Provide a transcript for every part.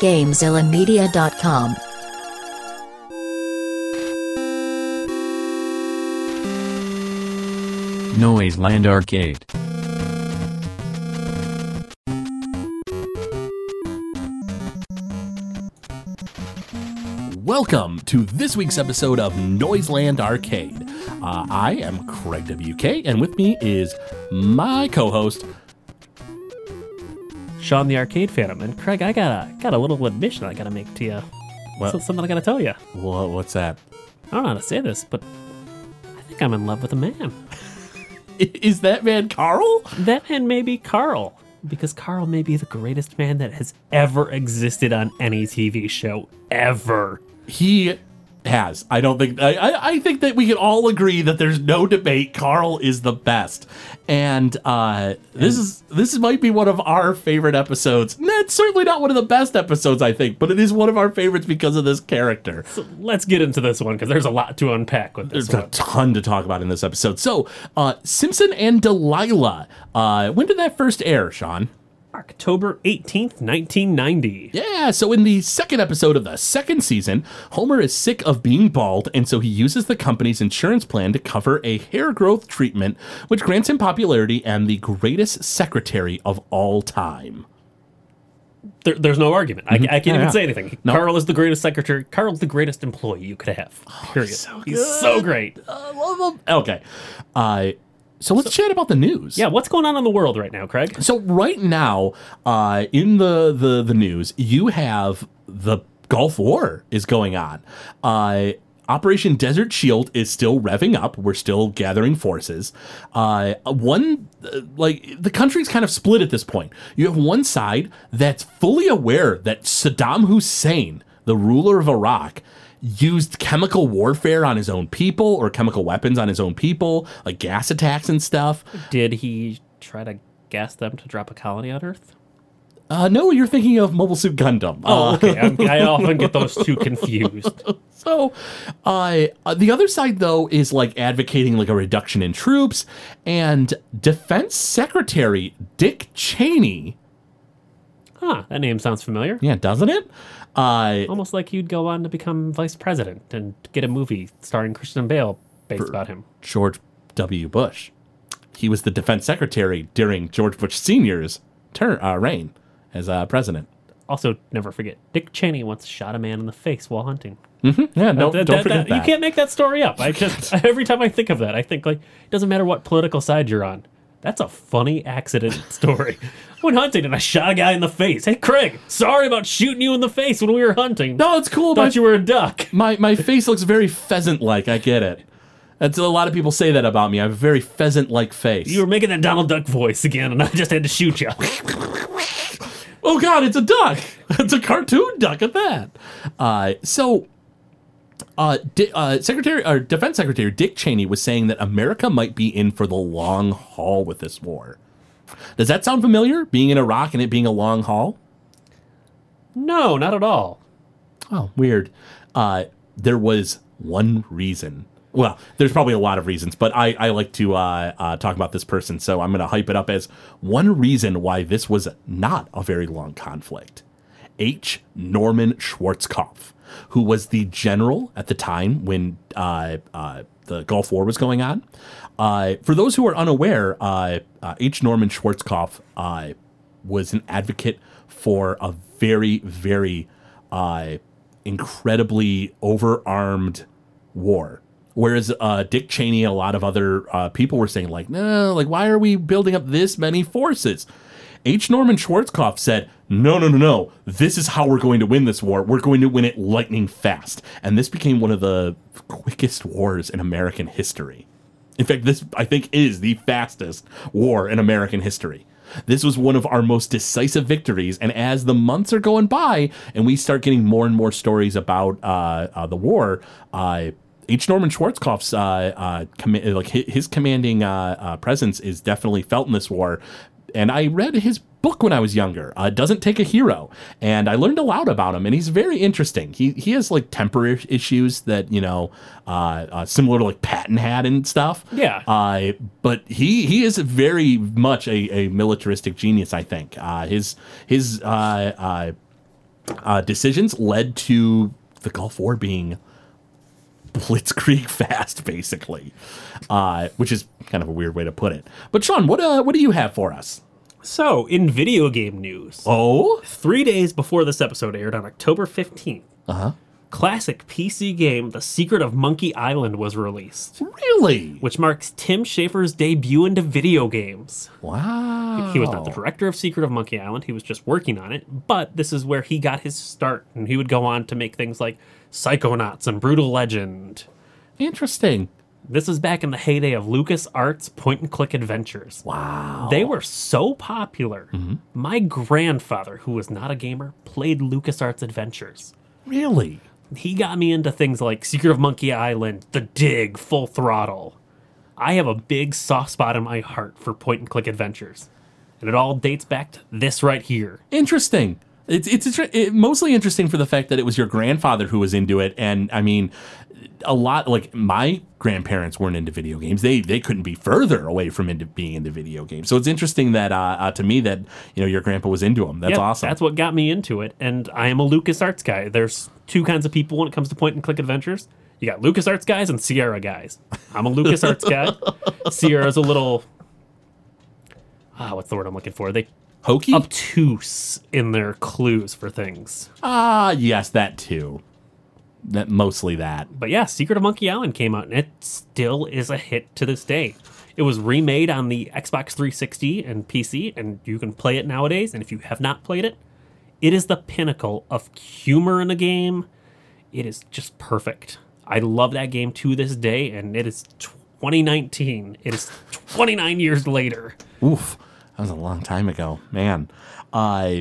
GameZillaMedia.com. Noiseland Arcade. Welcome to this week's episode of Noiseland Arcade. Uh, I am Craig WK, and with me is my co-host. Sean the Arcade Phantom. And Craig, I got a got a little admission I gotta make to you. So- something I gotta tell you. Wha what's that? I don't know how to say this, but I think I'm in love with a man. Is that man Carl? That man may be Carl, because Carl may be the greatest man that has ever existed on any TV show ever. He has. I don't think. I, I, think that we can all agree that there's no debate. Carl is the best, and uh, this is this might be one of our favorite episodes. That's certainly not one of the best episodes, I think, but it is one of our favorites because of this character. So let's get into this one because there's a lot to unpack with this There's a ton to talk about in this episode. So, uh, Simpson and Delilah. Uh, when did that first air, Sean? October 18th, 1990. Yeah, so in the second episode of the second season, Homer is sick of being bald, and so he uses the company's insurance plan to cover a hair growth treatment, which grants him popularity and the greatest secretary of all time. There, there's no argument. I, I can't Yeah, even yeah. say anything. No. Carl is the greatest secretary. Carl's the greatest employee you could have. Period. so He's so great. I. Okay, uh, so let's chat about the news. Yeah, what's going on in the world right now, Craig? So right now, uh, in the, the the news, you have the Gulf War is going on. Uh, Operation Desert Shield is still revving up. We're still gathering forces. Uh, one, uh, like the country's kind of split at this point. You have one side that's fully aware that Saddam Hussein, the ruler of Iraq, used chemical warfare on his own people or chemical weapons on his own people, like gas attacks and stuff. Did he try to gas them to drop a colony on Earth? Uh, no, you're thinking of Mobile Suit Gundam. Oh, Uh, okay. I often get those two confused. so, uh, the other side though is like advocating like a reduction in troops, and Defense Secretary Dick Cheney. Huh, that name sounds familiar. Yeah, doesn't it? Uh, Almost like you'd go on to become vice president and get a movie starring Christian Bale based about him. George W. Bush. He was the Defense Secretary during George Bush Senior's turn uh, reign as uh, president. Also, never forget, Dick Cheney once shot a man in the face while hunting. Yeah, no, That- don't that- forget that- that. You can't make that story up. I just every time I think of that, I think like it doesn't matter what political side you're on. That's a funny accident story. I went hunting and I shot a guy in the face. Hey, Craig, sorry about shooting you in the face when we were hunting. No, it's cool. My, thought you were a duck. my my face looks very pheasant-like. I get it. That's a lot of people say that about me. I have a very pheasant-like face. You were making that Donald Duck voice again, and I just had to shoot you. oh God, it's a duck. It's a cartoon duck at that. Uh, so, uh, uh, Secretary or Defense Secretary Dick Cheney was saying that America might be in for the long haul with this war. Does that sound familiar? Being in Iraq and it being a long haul? No, not at all. Oh, weird. Uh, there was one reason. Well, there's probably a lot of reasons, but I, I like to uh, uh, talk about this person, so I'm going to hype it up as one reason why this was not a very long conflict. H. Norman Schwarzkopf, who was the general at the time when uh, uh, the Gulf War was going on. Uh, for those who are unaware, uh, uh, H. Norman Schwarzkopf was an advocate for a very, very incredibly overarmed war. Whereas uh, Dick Cheney and a lot of other uh, people were saying, like, no, like, why are we building up this many forces? H. Norman Schwarzkopf said, no, no, no, no. This is how we're going to win this war. We're going to win it lightning fast. And this became one of the quickest wars in American history. In fact, this, I think, is the fastest war in American history. This was one of our most decisive victories. And as the months are going by and we start getting more and more stories about uh, uh, the war, uh, H. Norman Schwarzkopf's uh, uh, com- like his commanding uh, uh, presence is definitely felt in this war. And I read his book when I was younger. Uh, Doesn't take a hero, and I learned a lot about him. And he's very interesting. He he has like temper issues that you know, uh, uh, similar to like Patton had and stuff. Yeah. Uh, but he he is very much a, a militaristic genius. I think uh, his his uh, uh, uh, decisions led to the Gulf War being blitzkrieg fast, basically, uh, which is kind of a weird way to put it. But Sean, what uh, what do you have for us? So, in video game news, Oh, three days before this episode aired on October 15th, uh huh. classic PC game The Secret of Monkey Island was released, Really? which marks Tim Schafer's debut into video games. Wow. He was not the director of Secret of Monkey Island, he was just working on it, but this is where he got his start, and he would go on to make things like Psychonauts and Brutal Legend. Interesting. This is back in the heyday of LucasArts point and click adventures. Wow. They were so popular. Mm-hmm. My grandfather, who was not a gamer, played LucasArts Adventures. Really? He got me into things like Secret of Monkey Island, The Dig, Full Throttle. I have a big soft spot in my heart for point and click adventures. And it all dates back to this right here. Interesting. It's it's it, mostly interesting for the fact that it was your grandfather who was into it, and I mean, a lot like my grandparents weren't into video games. They they couldn't be further away from into being into video games. So it's interesting that uh, uh, to me that you know your grandpa was into them. That's Yep, awesome. That's what got me into it. And I am a LucasArts guy. There's two kinds of people when it comes to point and click adventures. You got LucasArts guys and Sierra guys. I'm a LucasArts guy. Sierra's a little ah, what's the word I'm looking for? They Hokey. obtuse in their clues for things. Ah, yes, that too. That mostly that. But yeah, Secret of Monkey Island came out and it still is a hit to this day. It was remade on the Xbox 360 and PC, and you can play it nowadays. And if you have not played it, it is the pinnacle of humor in a game. It is just perfect. I love that game to this day, and it is 2019. It is 29 years later. Oof, that was a long time ago, man. Uh,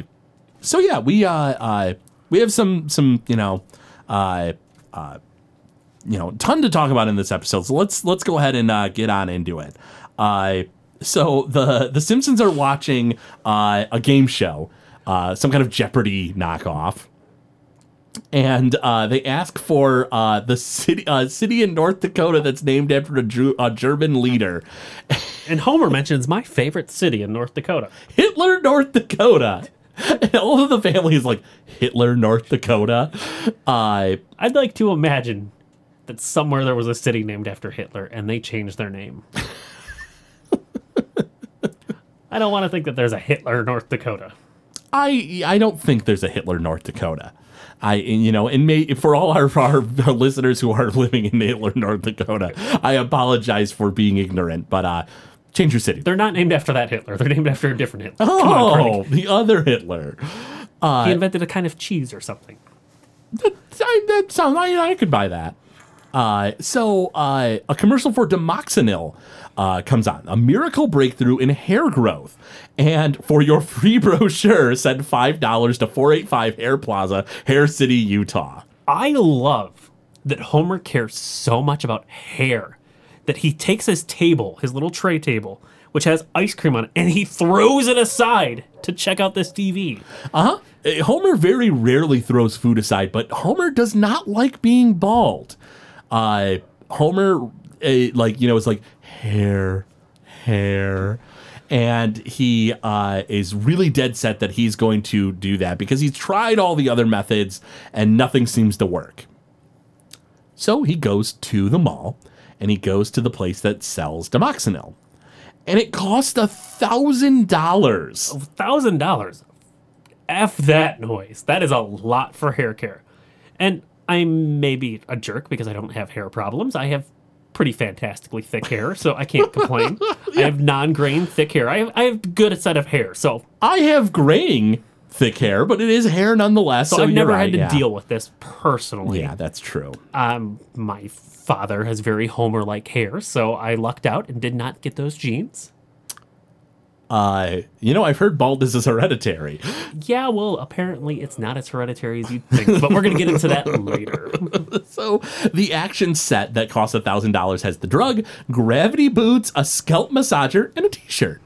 so yeah, we uh, uh, we have some some you know, uh, uh, you know, ton to talk about in this episode. So let's let's go ahead and uh, get on into it. Uh, so the the Simpsons are watching uh, a game show, uh, some kind of Jeopardy knockoff. And uh, they ask for uh, the city uh, city in North Dakota that's named after a, Ju- a German leader. And Homer mentions my favorite city in North Dakota. Hitler, North Dakota. And all of the family is like Hitler, North Dakota. Uh, I'd like to imagine that somewhere there was a city named after Hitler and they changed their name. I don't want to think that there's a Hitler North Dakota. I I don't think there's a Hitler, North Dakota. I you know, and may for all our, our our listeners who are living in Naylor, North Dakota, I apologize for being ignorant, but uh, change your city. They're not named after that Hitler. They're named after a different Hitler. Come on, Oh, the other Hitler. He invented a kind of cheese or something. I, that sounds. I, I could buy that. Uh, so uh, a commercial for Dimoxinil uh, comes on, a miracle breakthrough in hair growth. And for your free brochure, send five dollars to four eight five Hair Plaza, Hair City, Utah. I love that Homer cares so much about hair that he takes his table, his little tray table, which has ice cream on it, and he throws it aside to check out this TV. Uh huh. Homer very rarely throws food aside, but Homer does not like being bald. Uh, Homer, uh, like you know, is like hair, hair, and he uh, is really dead set that he's going to do that because he's tried all the other methods and nothing seems to work. So he goes to the mall and he goes to the place that sells Dimoxinil, and it cost a thousand dollars. A thousand dollars. F that noise. That is a lot for hair care. And I'm maybe a jerk because I don't have hair problems. I have pretty fantastically thick hair, so I can't complain. I have non-grain thick hair. I have I have good set of hair, so I have graying thick hair, but it is hair nonetheless. so, So, I've never right, had to yeah. deal with this personally. Yeah, that's true. Um, my father has very Homer-like hair, so I lucked out and did not get those genes. Uh, you know, I've heard baldness is hereditary. Yeah, well, apparently it's not as hereditary as you'd think, but we're gonna get into that later. So the action set that costs a thousand dollars has the drug, gravity boots, a scalp massager, and a T-shirt.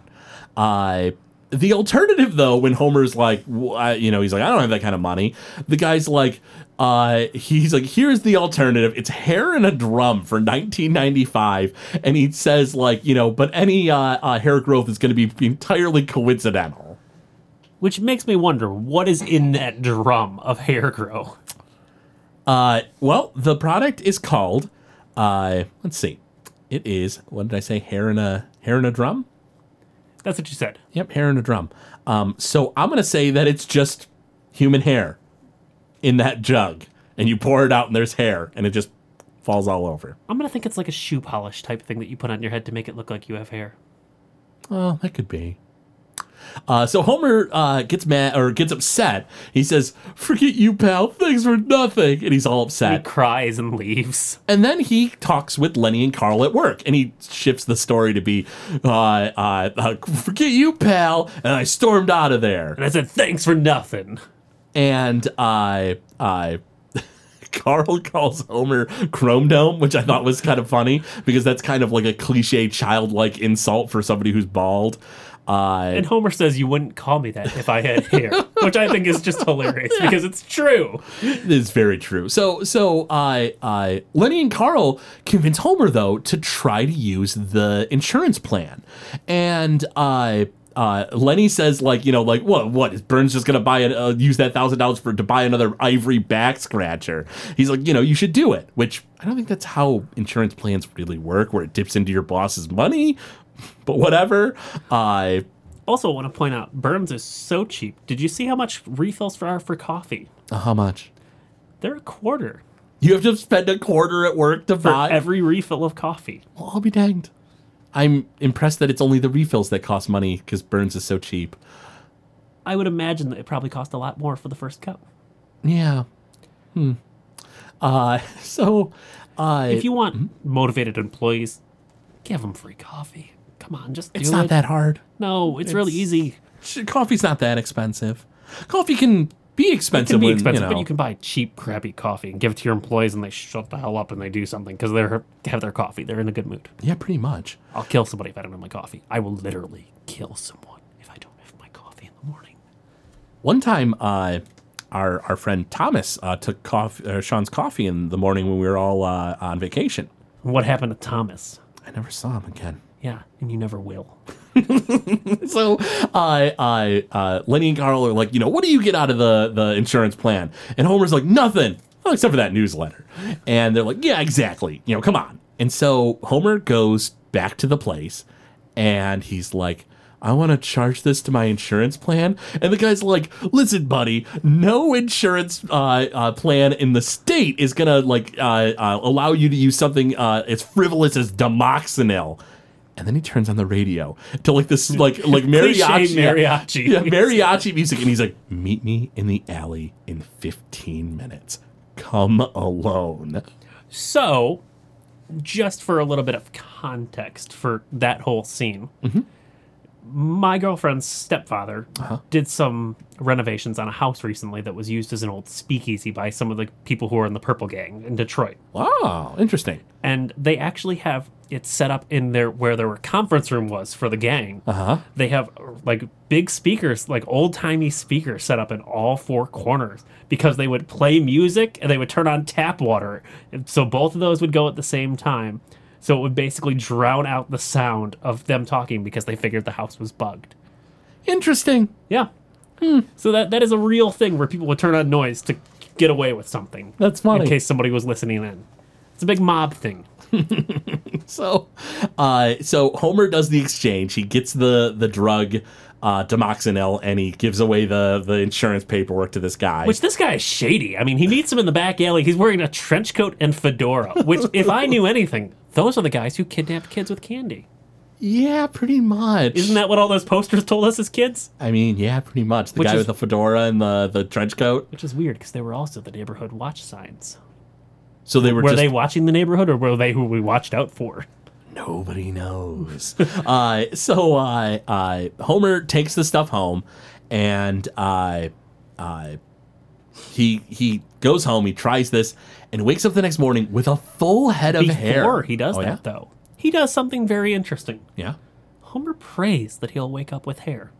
Uh, the alternative, though, when Homer's like, you know, he's like, I don't have that kind of money. The guy's like, uh, he's like, here's the alternative. It's hair and a drum for 1995, and he says like, you know, but any uh, uh, hair growth is going to be entirely coincidental. Which makes me wonder what is in that drum of hair grow. Uh, well, the product is called. Uh, let's see. It is. What did I say? Hair in a hair in a drum. That's what you said. Yep, hair in a drum. Um, so I'm gonna say that it's just human hair in that jug, and you pour it out, and there's hair, and it just falls all over. I'm gonna think it's like a shoe polish type thing that you put on your head to make it look like you have hair. Oh, that could be. Uh, so Homer uh, gets mad or gets upset. He says, "Forget you, pal. Thanks for nothing," and he's all upset. He cries and leaves. And then he talks with Lenny and Carl at work, and he shifts the story to be, uh, uh, uh, "Forget you, pal," and I stormed out of there. And I said, thanks for nothing. And I I Carl calls Homer Chrome Dome, which I thought was kind of funny because that's kind of like a cliche childlike insult for somebody who's bald. Uh, And Homer says you wouldn't call me that if I had hair, which I think is just hilarious because it's true. it is very true. So so I uh, Lenny and Carl convince Homer though to try to use the insurance plan, and uh, uh, Lenny says like you know like what what is Burns just gonna buy it uh, use that thousand dollars for to buy another ivory back scratcher? He's like you know you should do it, which I don't think that's how insurance plans really work, where it dips into your boss's money. But whatever. Uh, Also, want to point out Burns is so cheap. Did you see how much refills for are for coffee? how much? They're a quarter You have to spend a quarter at work to for buy every refill of coffee. Well, I'll be danged. I'm impressed that it's only the refills that cost money because Burns is so cheap. I would imagine that it probably cost a lot more for the first cup. Yeah. Hmm. Uh, so, uh, If you want motivated employees, give them free coffee. Come on, just do it's not it. that hard. No, it's, really easy. Sh- Coffee's not that expensive. Coffee can be It expensive. can be when, expensive, you know, but you can buy cheap, crappy coffee and give it to your employees, and they shut the hell up and they do something because they're they have their coffee. They're in a good mood. Yeah, pretty much. I'll kill somebody if I don't have my coffee. I will literally kill someone if I don't have my coffee in the morning. One time, uh, our our friend Thomas uh, took coffee, uh, Sean's coffee in the morning when we were all uh, on vacation. What happened to Thomas? I never saw him again. Yeah, and you never will. So, uh, uh, uh, Lenny and Carl are like, you know, what do you get out of the the insurance plan? And Homer's like, nothing, well, except for that newsletter. And they're like, yeah, exactly. You know, come on. And so Homer goes back to the place, and he's like. I want to charge this to my insurance plan. And the guy's like, listen, buddy, no insurance uh, uh, plan in the state is going to like uh, uh, allow you to use something uh, as frivolous as Dimoxinil. And then he turns on the radio to like this like like mariachi. Mariachi. Yeah, mariachi music. And he's like meet me in the alley in 15 minutes. Come alone. So, just for a little bit of context for that whole scene, mm-hmm. my girlfriend's stepfather uh-huh. did some renovations on a house recently that was used as an old speakeasy by some of the people who are in the Purple Gang in Detroit. wow interesting. And they actually have it set up in there where their conference room was for the gang. uh-huh They have like big speakers, like old timey speakers set up in all four corners because they would play music and they would turn on tap water. And so both of those would go at the same time. So it would basically drown out the sound of them talking because they figured the house was bugged. interesting Yeah. So that, that is a real thing where people would turn on noise to get away with something. That's funny. In case somebody was listening in. It's a big mob thing. so uh so homer does the exchange he gets the the drug uh dimoxinil and he gives away the the insurance paperwork to this guy Which this guy is shady. I mean, he meets him in the back alley. He's wearing a trench coat and fedora. Which, if I knew anything, those are the guys who kidnap kids with candy. yeah pretty much Isn't that what all those posters told us as kids? i mean yeah pretty much the Which guy is- with the fedora and the the trench coat Which is weird because they were also the neighborhood watch signs. So they were, Were just they watching the neighborhood or were they who we watched out for? Nobody knows. uh, so uh, uh, Homer takes the stuff home, and uh, uh, he he goes home. He tries this, and wakes up the next morning with a full head of hair. Before he does Oh, that, yeah? though, he does something very interesting. Yeah. Homer prays that he'll wake up with hair.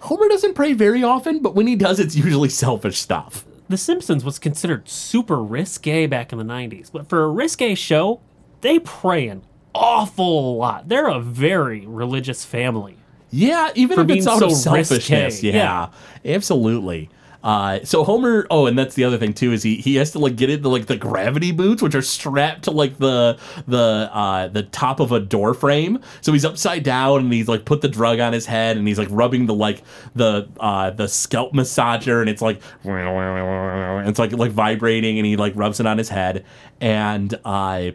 Homer doesn't pray very often, but when he does, it's usually selfish stuff. The Simpsons was considered super risque back in the 90s, but for a risque show, they pray an awful lot. They're a very religious family. Yeah, even For if it's out of risque, selfishness. Yeah, absolutely. Uh, so Homer, oh, and that's the other thing too is he he has to like get into like the gravity boots, which are strapped to like the the uh, the top of a door frame. So he's upside down and he's like put the drug on his head and he's like rubbing the like the uh, the scalp massager and it's like it's like like vibrating and he like rubs it on his head and uh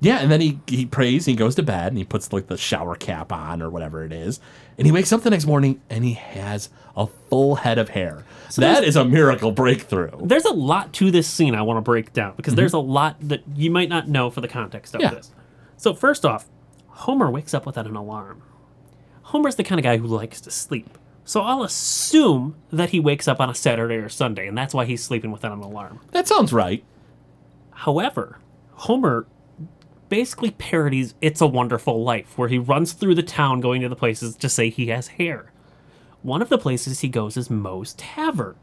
yeah, and then he he prays he goes to bed and he puts like the shower cap on or whatever it is. And he wakes up the next morning and he has a full head of hair. That is a miracle breakthrough. There's a lot to this scene I want to break down because there's a lot that you might not know for the context of Mm-hmm. Yeah. this. So first off, Homer wakes up without an alarm. Homer's the kind of guy who likes to sleep. So I'll assume that he wakes up on a Saturday or Sunday, and that's why he's sleeping without an alarm. That sounds right. However, Homer basically parodies It's a Wonderful Life, where he runs through the town going to the places to say he has hair. One of the places he goes is Moe's Tavern,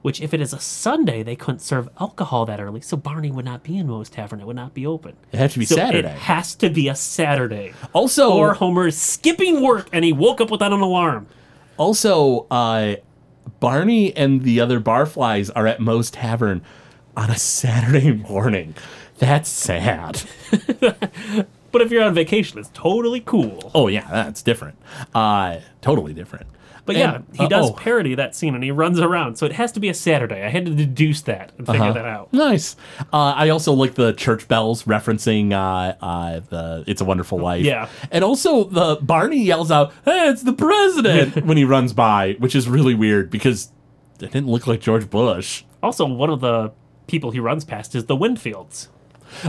which, if it is a Sunday, they couldn't serve alcohol that early, so Barney would not be in Moe's Tavern. It would not be open. It has to be So Saturday. It has to be a Saturday. Also, Or Homer is skipping work and he woke up without an alarm. also, uh, Barney and the other barflies are at Moe's Tavern on a Saturday morning. That's sad. But if you're on vacation, it's totally cool. Oh yeah, that's different. Uh, totally different. But yeah, he uh, does oh. parody that scene and he runs around. So it has to be a Saturday. I had to deduce that and figure Uh-huh. that out. Nice. Uh, I also like the church bells referencing uh, uh, the "It's a Wonderful Life." Yeah. and also the Barney yells out, "Hey, it's the president!" when he runs by, which is really weird because it didn't look like George Bush. Also, one of the people he runs past is the Winfields.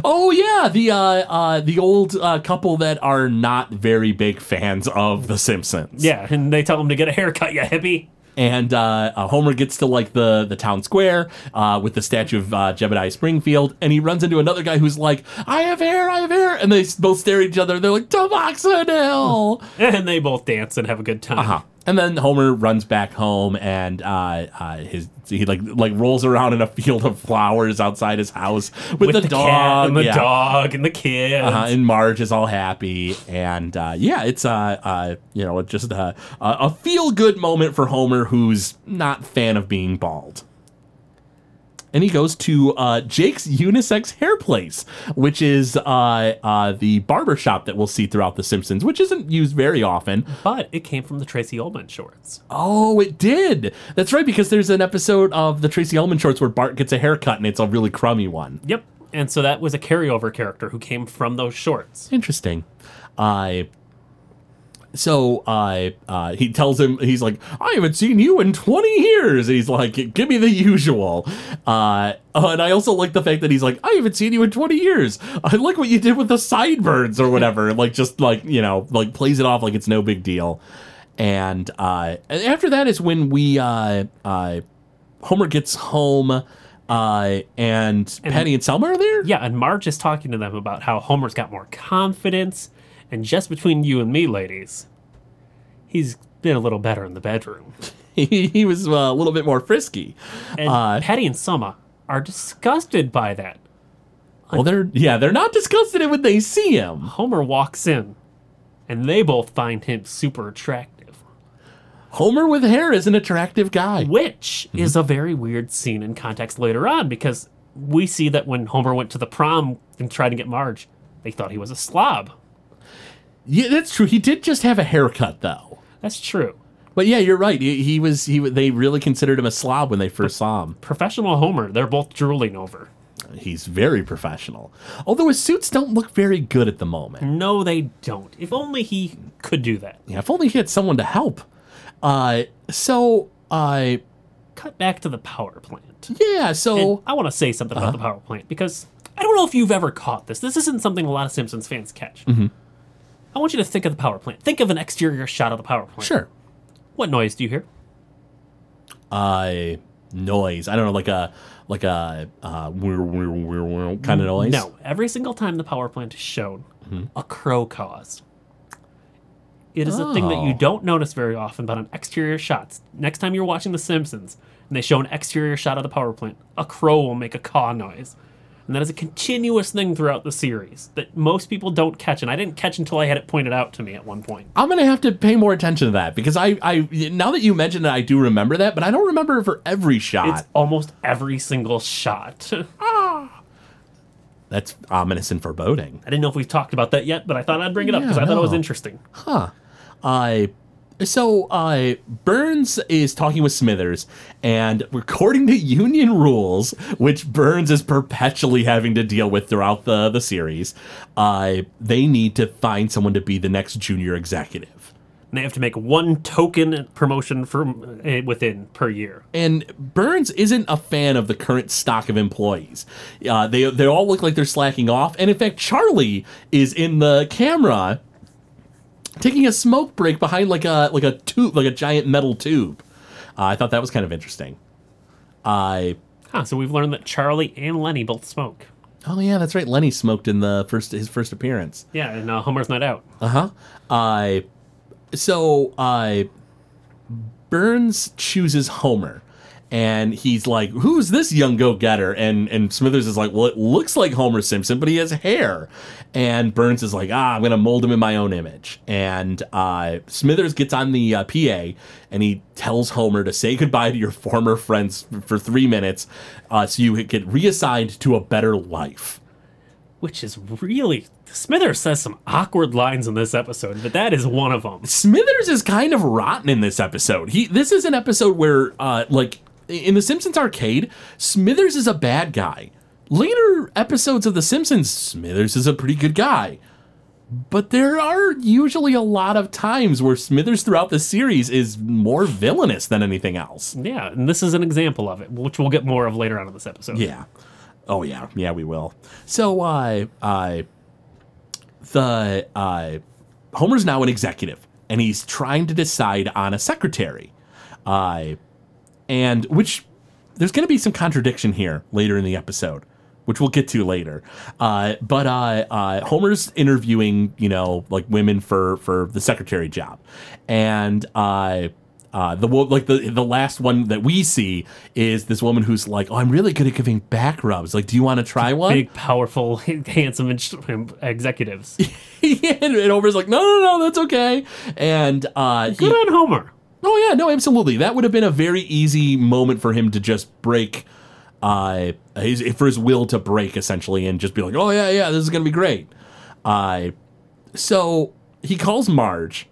Oh yeah, the uh, uh, the old uh, couple that are not very big fans of The Simpsons. Yeah, and they tell him to get a haircut, you hippie. and uh, uh, Homer gets to like the the town square uh, with the statue of uh, Jebediah Springfield, and he runs into another guy who's like, "I have hair, I have hair," and they s- both stare at each other. They're like, "Tamoxifen!" And they both dance and have a good time. uh-huh. And then Homer runs back home, and uh, uh, his he like like rolls around in a field of flowers outside his house with, the, cat dog, and the yeah. dog and the kids. Uh, and Marge is all happy, and uh, yeah, it's uh, uh, you know just a, a feel good moment for Homer, who's not fan of being bald. And he goes to uh, Jake's unisex hair place, which is uh, uh, the barber shop that we'll see throughout The Simpsons, which isn't used very often. But it came from the Tracey Ullman shorts. Oh, it did. That's right, because there's an episode of the Tracey Ullman shorts where Bart gets a haircut, and it's a really crummy one. Yep. And so that was a carryover character who came from those shorts. Interesting. I. so uh, uh, he tells him he's like, I haven't seen you in 20 years. And he's like, give me the usual. Uh, and I also like the fact that he's like, I haven't seen you in 20 years. I like what you did with the sideburns or whatever. like just like you know, like plays it off like it's no big deal. And uh, after that is when we uh, uh, Homer gets home. Uh, and, Penny and Selma are there. Yeah, and Marge is talking to them about how Homer's got more confidence. And just between you and me, ladies, he's been a little better in the bedroom. he, he was uh, a little bit more frisky. And Uh, Patty and Selma are disgusted by that. Well, they're yeah, they're not disgusted when they see him. Homer walks in, and they both find him super attractive. Homer with hair is an attractive guy. Which Mm-hmm. is a very weird scene in context later on because we see that when Homer went to the prom and tried to get Marge, they thought he was a slob. Yeah, that's true. He did just have a haircut though. That's true. But yeah, you're right. He, he was he. They really considered him a slob when they first saw him. Professional Homer, they're both drooling over. He's very professional. Although his suits don't look very good at the moment. No, they don't. If only he could do that. Yeah, if only he had someone to help. Uh, so uh, Cut back to the power plant. yeah, so And I want to say something about the Uh-huh. power plant because I don't know if you've ever caught this. This isn't something a lot of Simpsons fans catch. Mm-hmm. I want you to think of the power plant. Think of an exterior shot of the power plant. sure. What noise do you hear? Uh, noise. I don't know, like a like a uh, kind of noise. No. Every single time the power plant is shown, Mm-hmm. a crow caws. It is a thing that you Oh. don't notice very often, but on exterior shots, next time you're watching The Simpsons and they show an exterior shot of the power plant, a crow will make a caw noise. And that is a continuous thing throughout the series that most people don't catch. And I didn't catch until I had it pointed out to me at one point. I'm gonna have to pay more attention to that because I, I now that you mentioned it, I do remember that, but I don't remember for every shot. It's almost every single shot. That's ominous and foreboding. I didn't know if we've talked about that yet, but I thought I'd bring it up because Yeah, I thought it was no. interesting. Uh, so uh, Burns is talking with Smithers, and according to union rules, which Burns is perpetually having to deal with throughout the the series, uh, they need to find someone to be the next junior executive. And they have to make one token promotion from uh, within per year. And Burns isn't a fan of the current stock of employees. Uh, they they all look like they're slacking off, and in fact, Charlie is in the camera taking a smoke break behind like a like a tube, like a giant metal tube. Uh, I thought that was kind of interesting. I Huh, so we've learned that Charlie and Lenny both smoke. oh yeah, that's right. Lenny smoked in the first his first appearance. Yeah, and uh, Homer's not out. Uh huh. I so I Burns chooses Homer. And he's like, "Who's this young go-getter?" And and Smithers is like, "Well, it looks like Homer Simpson, but he has hair." And Burns is like, "Ah, I'm gonna mold him in my own image." And uh, Smithers gets on the uh, PA and he tells Homer to say goodbye to your former friends for three minutes, uh, so you get reassigned to a better life. Which is really. Smithers says some awkward lines in this episode, but that is one of them. Smithers is kind of rotten in this episode. He this is an episode where uh like in the Simpsons arcade, Smithers is a bad guy. Later episodes of the Simpsons, Smithers is a pretty good guy. But there are usually a lot of times where Smithers throughout the series is more villainous than anything else. Yeah, and this is an example of it, which we'll get more of later on in this episode. Yeah. Oh yeah, yeah, we will. So uh uh the uh Homer's now an executive and he's trying to decide on a secretary. Uh and which there's going to be some contradiction here later in the episode, which we'll get to later. Uh, but uh, uh, Homer's interviewing, you know, like women for for the secretary job, and uh, uh, the like the the last one that we see is this woman who's like, "Oh, I'm really good at giving back rubs. Like, do you want to try one?" Big, powerful, handsome and- executives. and, and Homer's like, "No, no, no, that's okay." And uh, he, Good on Homer. Oh yeah, no, absolutely. That would have been a very easy moment for him to just break, uh, his, for his will to break essentially, and just be like, "Oh yeah, yeah, this is gonna be great." Uh, so he calls Marge,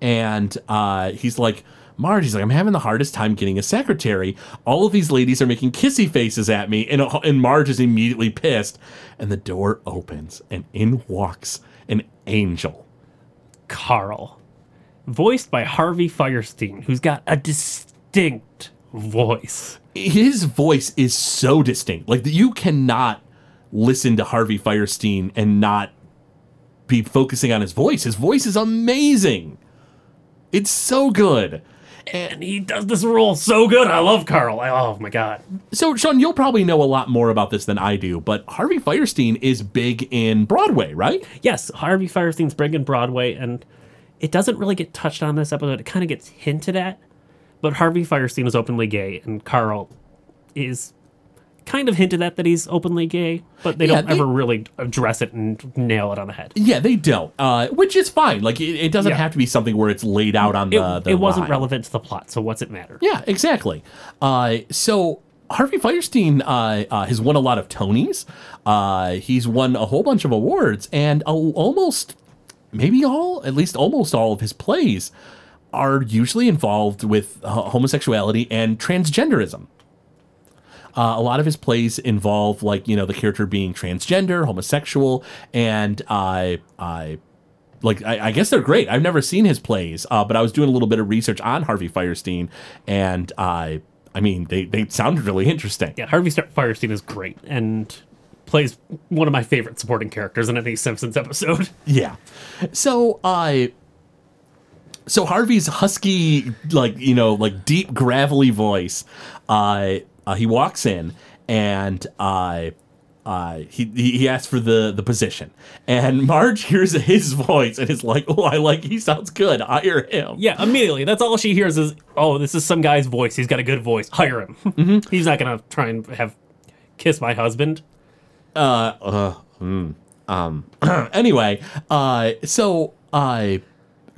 and uh, he's like, "Marge, he's like, I'm having the hardest time getting a secretary. All of these ladies are making kissy faces at me, and and Marge is immediately pissed." And the door opens, and in walks an angel. Carl, voiced by Harvey Fierstein, who's got a distinct voice. his voice is so distinct. Like you cannot listen to Harvey Fierstein and not be focusing on his voice. His voice is amazing. It's so good. And he does this role so good. I love Carl. I, oh my god. So, Sean, you'll probably know a lot more about this than I do, but Harvey Fierstein is big in Broadway, right? Yes, Harvey Fierstein's big in Broadway, and it doesn't really get touched on this episode. It kind of gets hinted at, but Harvey Fierstein is openly gay, and Carl is kind of hinted at that he's openly gay, but they Yeah, don't they- ever really address it and nail it on the head. Yeah, they don't, uh, which is fine. Like, it, it doesn't Yeah. have to be something where it's laid out on It, the. the it wasn't line. relevant to the plot, so what's it matter? Yeah, exactly. Uh, so Harvey Fierstein uh, uh, has won a lot of Tonys. Uh, he's won a whole bunch of awards, and al- almost, maybe all, at least almost all of his plays are usually involved with uh, homosexuality and transgenderism. Uh, a lot of his plays involve, like, you know, the character being transgender, homosexual, and uh, I like I, I guess they're great. I've never seen his plays, uh, but I was doing a little bit of research on Harvey Fierstein, and uh, I mean they they sounded really interesting. Yeah, Harvey Fierstein is great and plays one of my favorite supporting characters in any Simpsons episode. Yeah. So I. so Harvey's husky, like you know, like deep gravelly voice, uh, uh he walks in and uh. Uh, he he asks for the the position, and Marge hears his voice and is like, "Oh, I like. He sounds good. Hire him." Yeah, immediately. That's all she hears is, "Oh, this is some guy's voice. He's got a good voice. Hire him. He's not gonna try and have kiss my husband." Uh, mm, um, anyway, uh, so uh,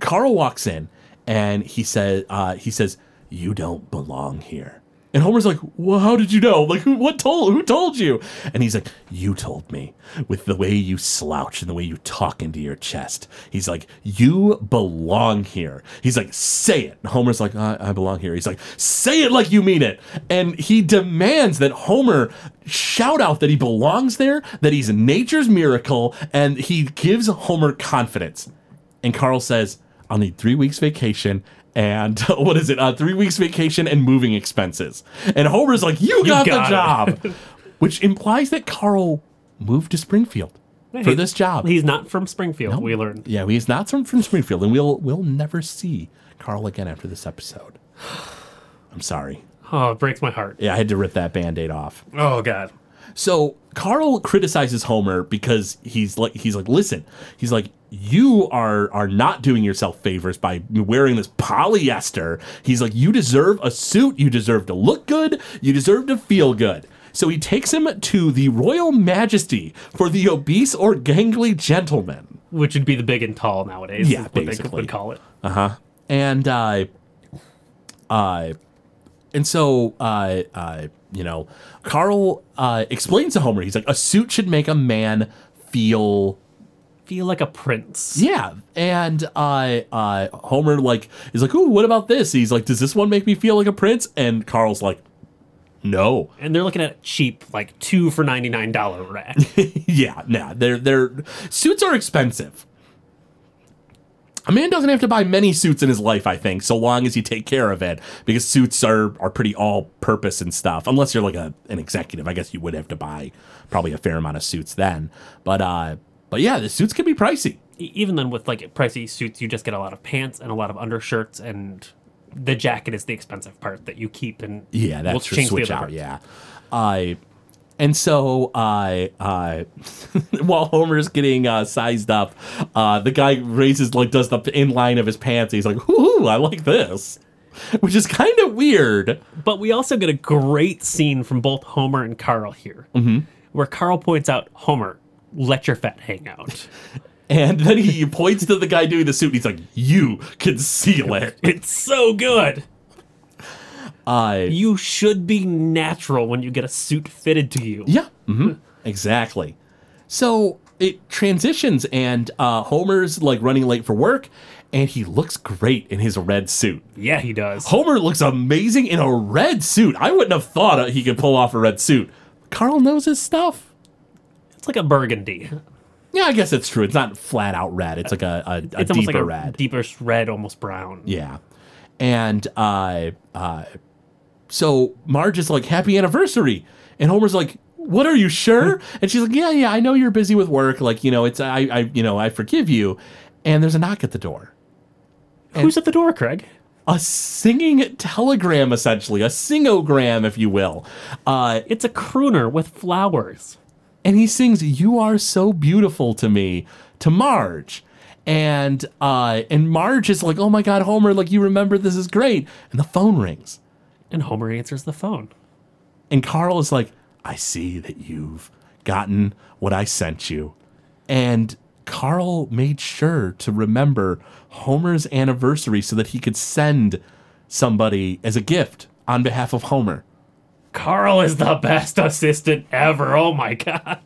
Carl walks in and he says, uh, he says, "You don't belong here." And Homer's like, "Well, how did you know? Like, who? What told? Who told you?" And he's like, "You told me with the way you slouch and the way you talk into your chest." He's like, "You belong here." He's like, "Say it." And Homer's like, I, "I belong here." He's like, "Say it like you mean it." And he demands that Homer shout out that he belongs there, that he's nature's miracle, and he gives Homer confidence. And Carl says, I'll need three weeks vacation and what is it? Uh, three weeks vacation and moving expenses. And Homer's like, You got, got the job. Which implies that Carl moved to Springfield for this job. He's not from Springfield, we learned. yeah, he's not from, from Springfield, and we'll we'll never see Carl again after this episode. I'm sorry. Oh, it breaks my heart. Yeah, I had to rip that band-aid off. Oh, God. So Carl criticizes Homer because he's like he's like listen he's like you are are not doing yourself favors by wearing this polyester. He's like you deserve a suit, you deserve to look good, you deserve to feel good. So he takes him to the Royal Majesty for the obese or gangly gentleman. Which would be the big and tall nowadays. Yeah, what they basically. would call it. Uh huh. And uh, uh, and so uh, uh, you know, Carl uh, explains to Homer, he's like, a suit should make a man feel Feel like a prince. yeah, and uh, uh, Homer like is like, ooh, what about this? He's like, does this one make me feel like a prince? And Carl's like, no, And they're looking at cheap, like two for $99 rack. yeah, nah, they're they're suits are expensive. A man doesn't have to buy many suits in his life, I think, so long as you take care of it, because suits are are pretty all purpose and stuff. Unless you're like a an executive, I guess you would have to buy probably a fair amount of suits then. But uh, but yeah, the suits can be pricey. Even then, with like pricey suits, you just get a lot of pants and a lot of undershirts, and the jacket is the expensive part that you keep and Yeah, that's true. change the other out. Yeah. I and so I uh, while Homer's getting uh, sized up, uh, the guy raises like does the inline of his pants. He's like, "Ooh, I like this," which is kind of weird. But we also get a great scene from both Homer and Carl here, mm-hmm. where Carl points out, Homer, let your fat hang out. And then he points to the guy doing the suit. And he's like, "You conceal it." it's so good. I You should be natural when you get a suit fitted to you. Yeah, hmm exactly. So it transitions, and uh, Homer's like running late for work, and he looks great in his red suit. Yeah, he does. Homer looks amazing in a red suit. I wouldn't have thought he could pull off a red suit. Carl knows his stuff. It's like a burgundy. Yeah, I guess it's true. It's not flat out red. It's like a, a, a It's deeper like a red. deeper red, almost brown. Yeah. And uh, uh, so Marge is like, Happy anniversary. And Homer's like, What are you sure? and she's like, Yeah, yeah, I know you're busy with work. Like, you know, it's I I you know, I forgive you. And there's a knock at the door. Who's at the door, Craig? A singing telegram, essentially, a singogram, if you will. Uh, It's a crooner with flowers. And he sings "You Are So Beautiful to Me" to Marge, and uh, and Marge is like, "Oh my God, Homer! Like you remember this is great." And the phone rings, And Homer answers the phone. and Carl is like, "I see that you've gotten what I sent you," and Carl made sure to remember Homer's anniversary so that he could send somebody as a gift on behalf of Homer. Carl is the best assistant ever. Oh my god.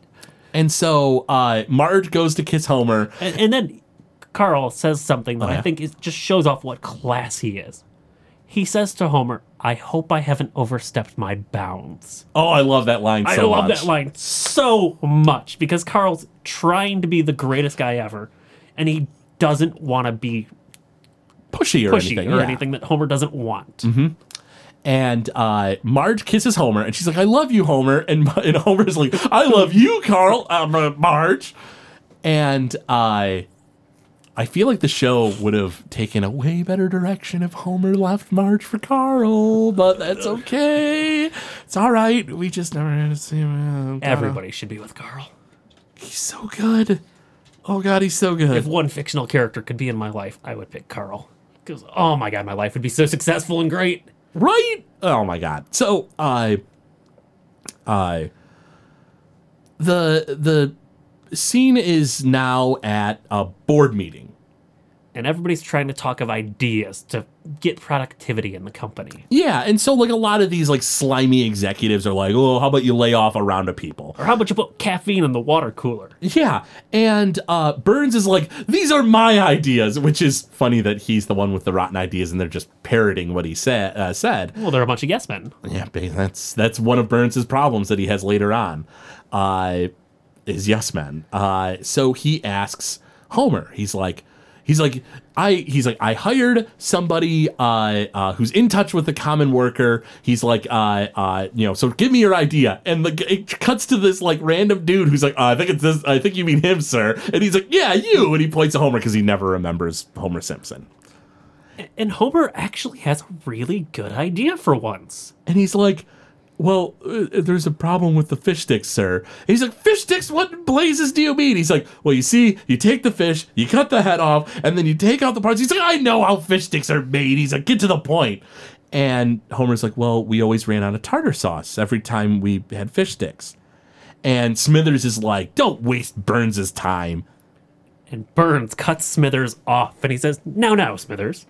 And so uh, Marge goes to kiss Homer, And, and then Carl says something that Oh, yeah? I think is, just shows off what class he is. He says to Homer, I hope I haven't overstepped my bounds. Oh, I love that line I so love much. that line so much because Carl's trying to be the greatest guy ever, and he doesn't want to be Pushy or pushy anything. or yeah. anything that Homer doesn't want. And uh, Marge kisses Homer, and she's like, "I love you, Homer." And and Homer's like, "I love you, Carl, uh, Marge." And I, I feel like the show would have taken a way better direction if Homer left Marge for Carl, but that's okay. It's all right. We just never had to see him. Everybody should be with Carl. He's so good. Oh God, he's so good. If one fictional character could be in my life, I would pick Carl. Because, oh my god, my life would be so successful and great. Right? Oh my god. So I I the the scene is now at a board meeting. And everybody's trying to talk of ideas to get productivity in the company. Yeah, and so like a lot of these like slimy executives are like, "Oh, how about you lay off a round of people?" Or how about you put caffeine in the water cooler? Yeah, and uh, Burns is like, "These are my ideas," which is funny that he's the one with the rotten ideas, and they're just parroting what he said. Uh, said. Well, they're a bunch of yes men. Yeah, that's that's one of Burns's problems that he has later on. Uh, is yes men. Uh, so he asks Homer. He's like, he's like, I. He's like, I hired somebody uh, uh, who's in touch with the common worker. He's like, uh, uh, you know, so give me your idea. And the it cuts to this like random dude who's like, uh, I think it's this. I think you mean him, sir. And he's like, Yeah, you. And he points at Homer because he never remembers Homer Simpson. And Homer actually has a really good idea for once. And he's like, well, uh, there's a problem with the fish sticks, sir. And he's like, fish sticks? What blazes do you mean? He's like, well, you see, you take the fish, you cut the head off, and then you take out the parts. He's like, I know how fish sticks are made. He's like, get to the point. And Homer's like, well, we always ran out of tartar sauce every time we had fish sticks. And Smithers is like, don't waste Burns's time. And Burns cuts Smithers off and he says, Now, now, Smithers.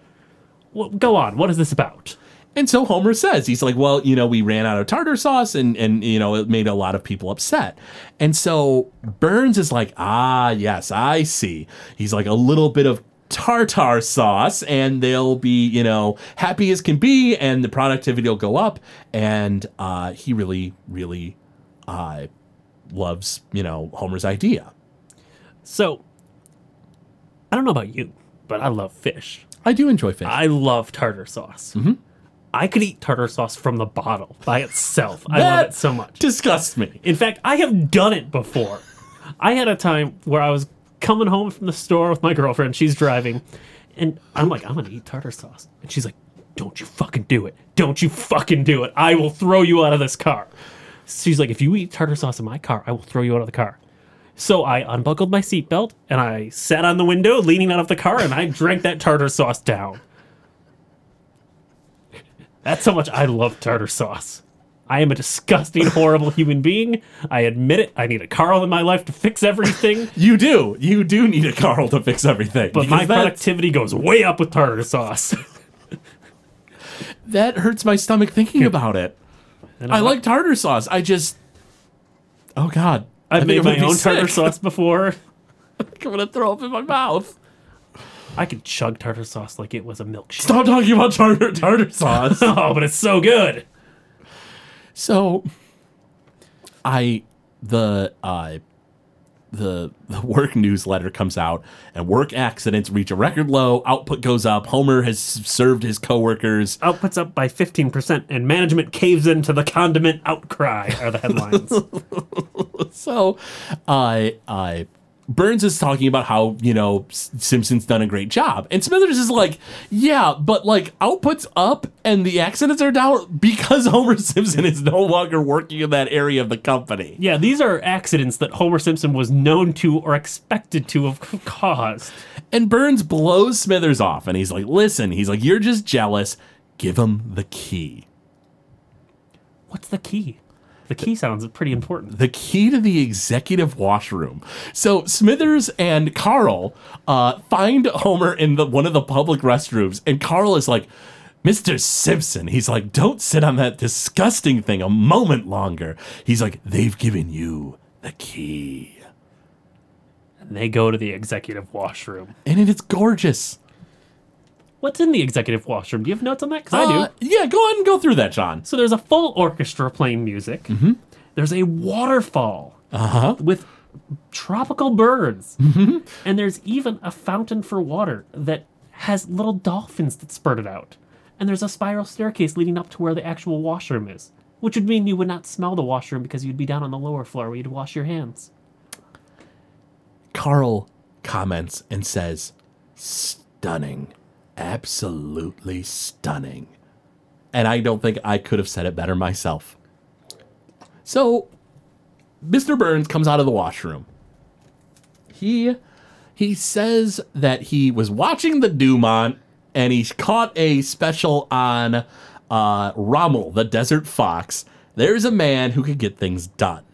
Well, go on. What is this about? And so Homer says, he's like, well, you know, we ran out of tartar sauce and, and, you know, it made a lot of people upset. And so Burns is like, ah, yes, I see. He's like, a little bit of tartar sauce and they'll be, you know, happy as can be and the productivity will go up. And uh, he really, really uh, loves, you know, Homer's idea. So, I don't know about you, but I love fish. I do enjoy fish. I love tartar sauce. Mm-hmm. I could eat tartar sauce from the bottle by itself. I love it so much. Disgusts me. In fact, I have done it before. I had a time where I was coming home from the store with my girlfriend. She's driving, and I'm like, I'm gonna eat tartar sauce, and she's like, Don't you fucking do it! Don't you fucking do it! I will throw you out of this car. She's like, If you eat tartar sauce in my car, I will throw you out of the car. So I unbuckled my seatbelt and I sat on the window, leaning out of the car, and I drank that tartar sauce down. That's how much I love tartar sauce. I am a disgusting, horrible human being. I admit it. I need a Carl in my life to fix everything. You do. You do need a Carl to fix everything. But my because that- productivity goes way up with tartar sauce. that hurts my stomach thinking about it. I like tartar sauce. I just, oh god, I've made my own tartar sauce before. I'm gonna throw up in my mouth. I could chug tartar sauce like it was a milkshake. Stop talking about tartar tartar sauce. Oh, but it's so good. so, I the uh the the work newsletter comes out and work accidents reach a record low. Output goes up. Homer has served his coworkers. Output's up by 15%, and management caves into the condiment outcry, are the headlines. So, I uh, Burns is talking about how, you know, Simpson's done a great job. And Smithers is like, yeah, but like output's up and the accidents are down because Homer Simpson is no longer working in that area of the company. yeah, these are accidents that Homer Simpson was known to or expected to have caused. And Burns blows Smithers off and he's like, listen, he's like, you're just jealous. Give him the key. What's the key? The key sounds pretty important. the key to the executive washroom. So Smithers and Carl uh, find Homer in the one of the public restrooms, and Carl is like, "Mr. Simpson." He's like, "Don't sit on that disgusting thing a moment longer." He's like, "They've given you the key, And they go to the executive washroom. and it is gorgeous." What's in the executive washroom? Do you have notes on that? Because I do. Uh, yeah, go ahead and go through that, John. So there's a full orchestra playing music. Mm-hmm. There's a waterfall Uh-huh. with tropical birds. Mm-hmm. And there's even a fountain for water that has little dolphins that spurted out. And there's a spiral staircase leading up to where the actual washroom is, which would mean you would not smell the washroom because you'd be down on the lower floor where you'd wash your hands. Carl comments and says, stunning. Absolutely stunning. And I don't think I could have said it better myself. So, Mr. Burns comes out of the washroom. He he says that he was watching the Dumont and he caught a special on uh, Rommel, the desert fox. There's a man who could get things done.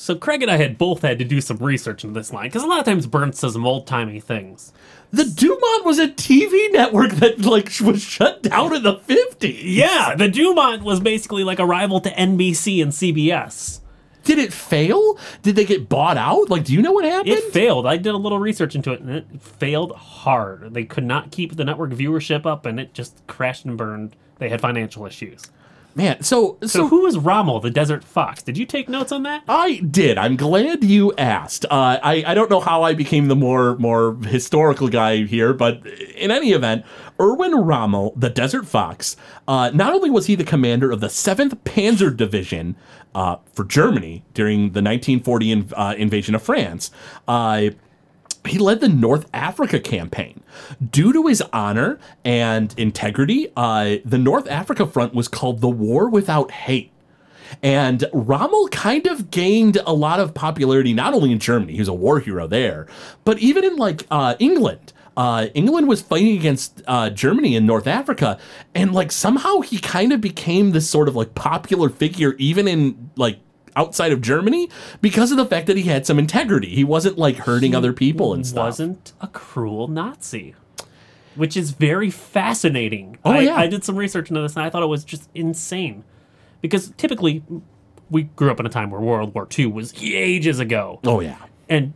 So Craig and I had both had to do some research into this line because a lot of times Burns says some old timey things. The Dumont was a TV network that like was shut down in the 50s. Yeah, the Dumont was basically like a rival to NBC and CBS. Did it fail? Did they get bought out? Like, do you know what happened? It failed. I did a little research into it, and it failed hard. They could not keep the network viewership up, and it just crashed and burned. They had financial issues. Man, so so, So, who was Rommel, the Desert Fox? Did you take notes on that? I did. I'm glad you asked. Uh, I I don't know how I became the more more historical guy here, but in any event, Erwin Rommel, the Desert Fox, uh, not only was he the commander of the Seventh Panzer Division uh, for Germany during the 1940 in, uh, invasion of France. He led the North Africa campaign. Due to his honor and integrity, uh, the North Africa Front was called the War Without Hate. And Rommel kind of gained a lot of popularity, not only in Germany, he was a war hero there, but even in like uh, England. Uh, England was fighting against uh, Germany in North Africa, and like somehow he kind of became this sort of like popular figure, even in like outside of Germany, because of the fact that he had some integrity. He wasn't like hurting other people and stuff. Wasn't a cruel Nazi, which is very fascinating. Oh, I, yeah. I did some research into this, and I thought it was just insane. Because typically, we grew up in a time where World War II was ages ago, Oh yeah. and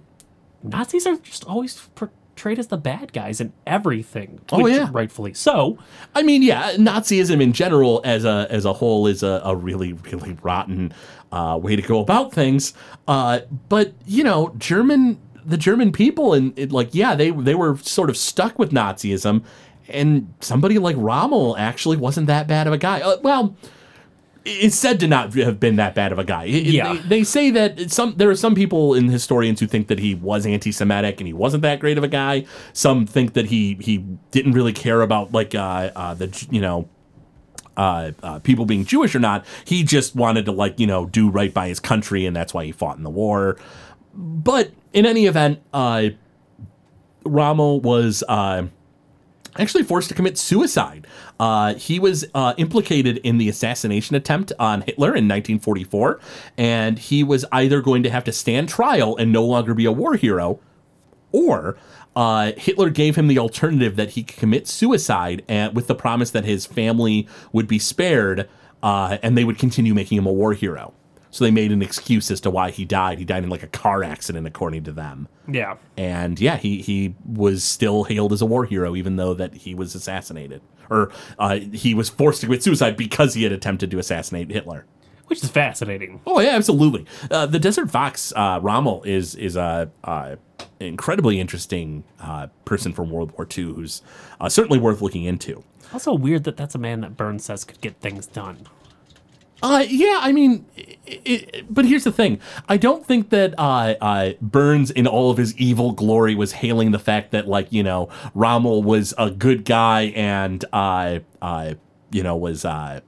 Nazis are just always portrayed as the bad guys in everything. Oh, yeah. rightfully so. I mean, yeah, Nazism in general as a as a whole is a, a really really rotten uh, way to go about things. Uh, but you know, German the German people and it, like yeah, they they were sort of stuck with Nazism, and somebody like Rommel actually wasn't that bad of a guy. Uh, well. It's said to not have been that bad of a guy. It- Yeah. they, they say that some there are some people in historians who think that he was anti-Semitic and he wasn't that great of a guy. Some think that he he didn't really care about like uh, uh, the you know uh, uh, people being Jewish or not. He just wanted to like you know do right by his country, and that's why he fought in the war. But in any event, uh, Rommel was uh, actually forced to commit suicide. Uh, he was uh, implicated in the assassination attempt on Hitler in 1944, and he was either going to have to stand trial and no longer be a war hero, or uh, Hitler gave him the alternative that he could commit suicide and with the promise that his family would be spared uh, and they would continue making him a war hero. So they made an excuse as to why he died. He died in like a car accident, according to them. Yeah. And yeah, he he was still hailed as a war hero, even though that he was assassinated or uh, he was forced to commit suicide because he had attempted to assassinate Hitler. Which is fascinating. Oh yeah, absolutely. Uh, the Desert Fox uh, Rommel is is a uh, incredibly interesting uh, person from World War II who's uh, certainly worth looking into. Also weird that that's a man that Burns says could get things done. Uh, yeah, I mean, i i but here's the thing. I don't think that uh, uh, Burns, in all of his evil glory, was hailing the fact that, like, you know, Rommel was a good guy and, uh, uh, you know, was uh,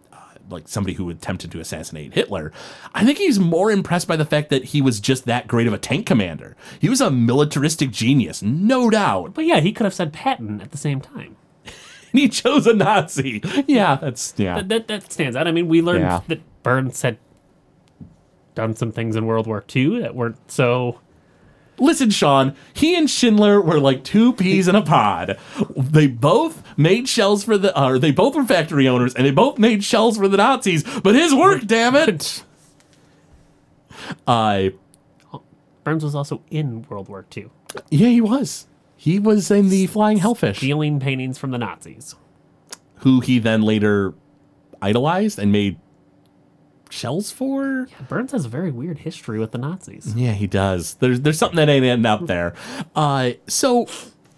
like somebody who attempted to assassinate Hitler. I think he's more impressed by the fact that he was just that great of a tank commander. He was a militaristic genius, no doubt. But yeah, he could have said Patton at the same time. And he chose a Nazi. Yeah, that's yeah. That, that, that stands out. I mean, we learned Yeah. that Burns had done some things in World War II that weren't so. Listen, Sean, he and Schindler were like two peas in a pod. They both made shells for the, or they both were factory owners, and they both made shells for the Nazis. But his work, damn it! I, Burns was also in World War II, yeah, he was. He was in the Flying Hellfish, stealing paintings from the Nazis. who he then later idolized and made shells for. Yeah, Burns has a very weird history with the Nazis. Yeah, he does. There's there's something that ain't ending up there. Uh, so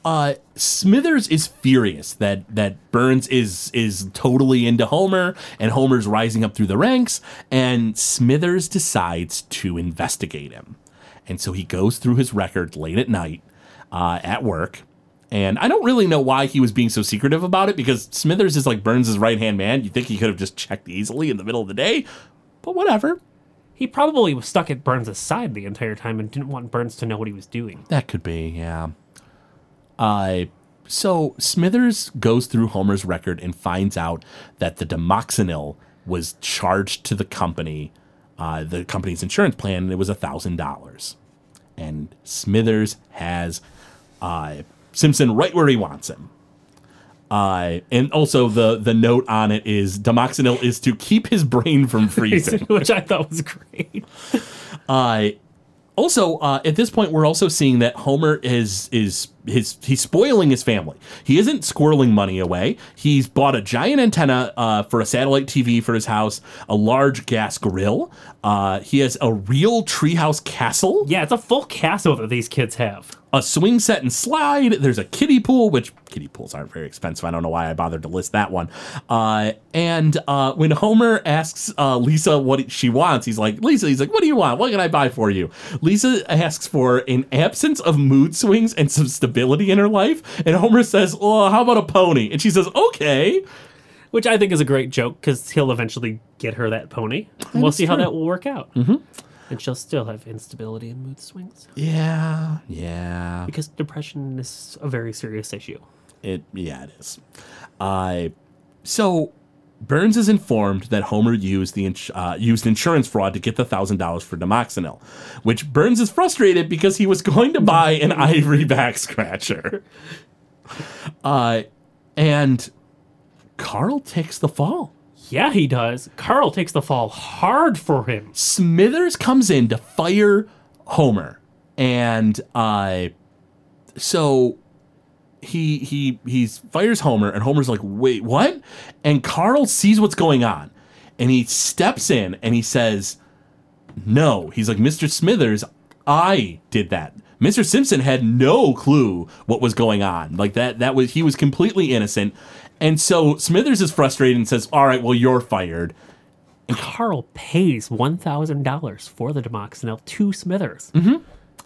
uh, Smithers is furious that that Burns is is totally into Homer and Homer's rising up through the ranks, and Smithers decides to investigate him. And so he goes through his record late at night uh, at work. And I don't really know why he was being so secretive about it because Smithers is like Burns' right hand man. You think he could have just checked easily in the middle of the day, but whatever. He probably was stuck at Burns' side the entire time and didn't want Burns to know what he was doing. That could be, yeah. Uh, so Smithers goes through Homer's record and finds out that the Dimoxinil was charged to the company uh, the company's insurance plan, and it was a thousand dollars. And Smithers has uh, Simpson right where he wants him. Uh, and also the the note on it is Dimoxinil is to keep his brain from freezing. which I thought was great. Uh, also, uh, at this point, we're also seeing that Homer is is his he's spoiling his family. He isn't squirreling money away. He's bought a giant antenna uh, for a satellite TV for his house, a large gas grill. Uh, he has a real treehouse castle, Yeah, it's a full castle that these kids have. A swing set and slide. There's a kiddie pool, which kiddie pools aren't very expensive. I don't know why I bothered to list that one. Uh, and uh, when Homer asks uh, Lisa what she wants, he's like, Lisa, he's like, what do you want? What can I buy for you? Lisa asks for an absence of mood swings and some stability in her life. And Homer says, oh, how about a pony? And she says, okay. Which I think is a great joke because he'll eventually get her that pony. And we'll see how that will work out. Mm-hmm. And she'll still have instability and mood swings Yeah, yeah. because depression is a very serious issue. It yeah, it is. Uh, so Burns is informed that Homer used the ins- uh, used insurance fraud to get the thousand dollars for Dimoxinil, which Burns is frustrated because he was going to buy an ivory back scratcher. Uh, and Carl takes the fall. Yeah, he does. Carl takes the fall hard for him. Smithers comes in to fire Homer, and uh, so he he he fires Homer, and Homer's like, "Wait, what?" And Carl sees what's going on, and he steps in and he says, "No." He's like, "Mr. Smithers, I did that." Mr. Simpson had no clue what was going on. Like that that was he was completely innocent. And so Smithers is frustrated and says, "All right, well you're fired." And Carl pays $1,000 for the Dimoxinil to Smithers. Mm-hmm.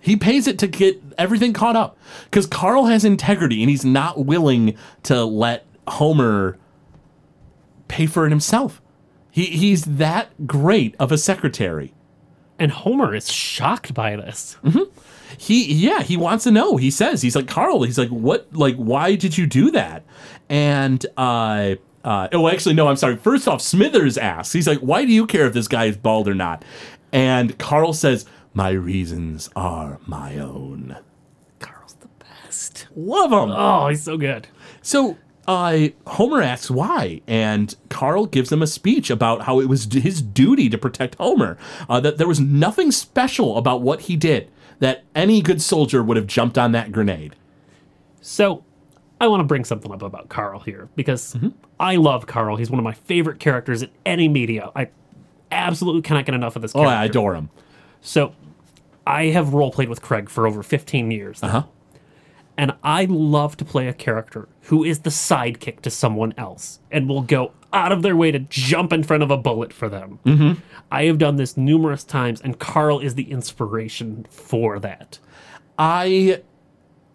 He pays it to get everything caught up because Carl has integrity and he's not willing to let Homer pay for it himself. He he's that great of a secretary. And Homer is shocked by this. Mm-hmm. He yeah he wants to know. He says he's like Carl. He's like what like why did you do that? And uh. Uh, oh, actually, no. I'm sorry. First off, Smithers asks. He's like, "Why do you care if this guy is bald or not?" And Carl says, "My reasons are my own." Carl's the best. Love him. Oh, he's so good. So uh, Homer asks why, and Carl gives them a speech about how it was his duty to protect Homer. Uh, that there was nothing special about what he did. That any good soldier would have jumped on that grenade. So, I want to bring something up about Carl here because I love Carl. He's one of my favorite characters in any media. I absolutely cannot get enough of this Oh. I adore him. So, I have role played with Craig for over 15 years. now. Uh huh. And I love to play a character who is the sidekick to someone else and will go out of their way to jump in front of a bullet for them. Mm-hmm. I have done this numerous times, and Carl is the inspiration for that. I.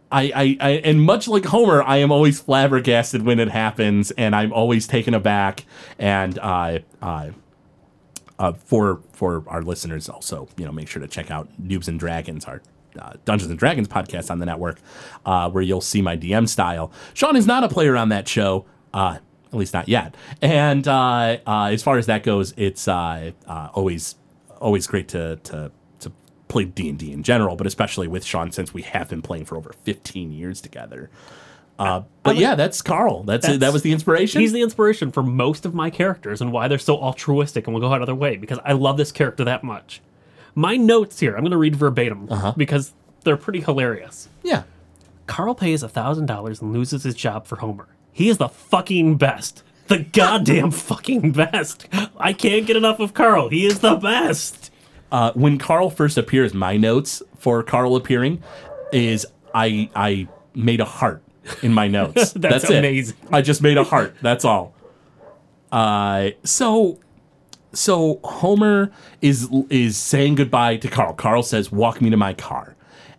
I, I, I, and much like Homer, I am always flabbergasted when it happens, and I'm always taken aback. And uh, uh, uh, for for our listeners, also, you know, make sure to check out Noobs and Dragons, our uh, Dungeons and Dragons podcast on the network, uh, where you'll see my DM style. Sean is not a player on that show, uh, at least not yet. And uh, uh, as far as that goes, it's uh, uh, always always great to to to play D and D in general, but especially with Sean since we have been playing for over 15 years together. Uh, but yeah, that's Carl. That's, it. That was the inspiration. He's the inspiration for most of my characters and why they're so altruistic and will go out of their way because I love this character that much. My notes here, I'm going to read verbatim because they're pretty hilarious. yeah. Carl pays $1,000 and loses his job for Homer. He is the fucking best. The goddamn fucking best. I can't get enough of Carl. He is the best. uh, when Carl first appears, my notes for Carl appearing is I I made a heart in my notes. That's it. amazing. I just made a heart. That's all. Uh, so so Homer is is saying goodbye to Carl. Carl says, "Walk me to my car."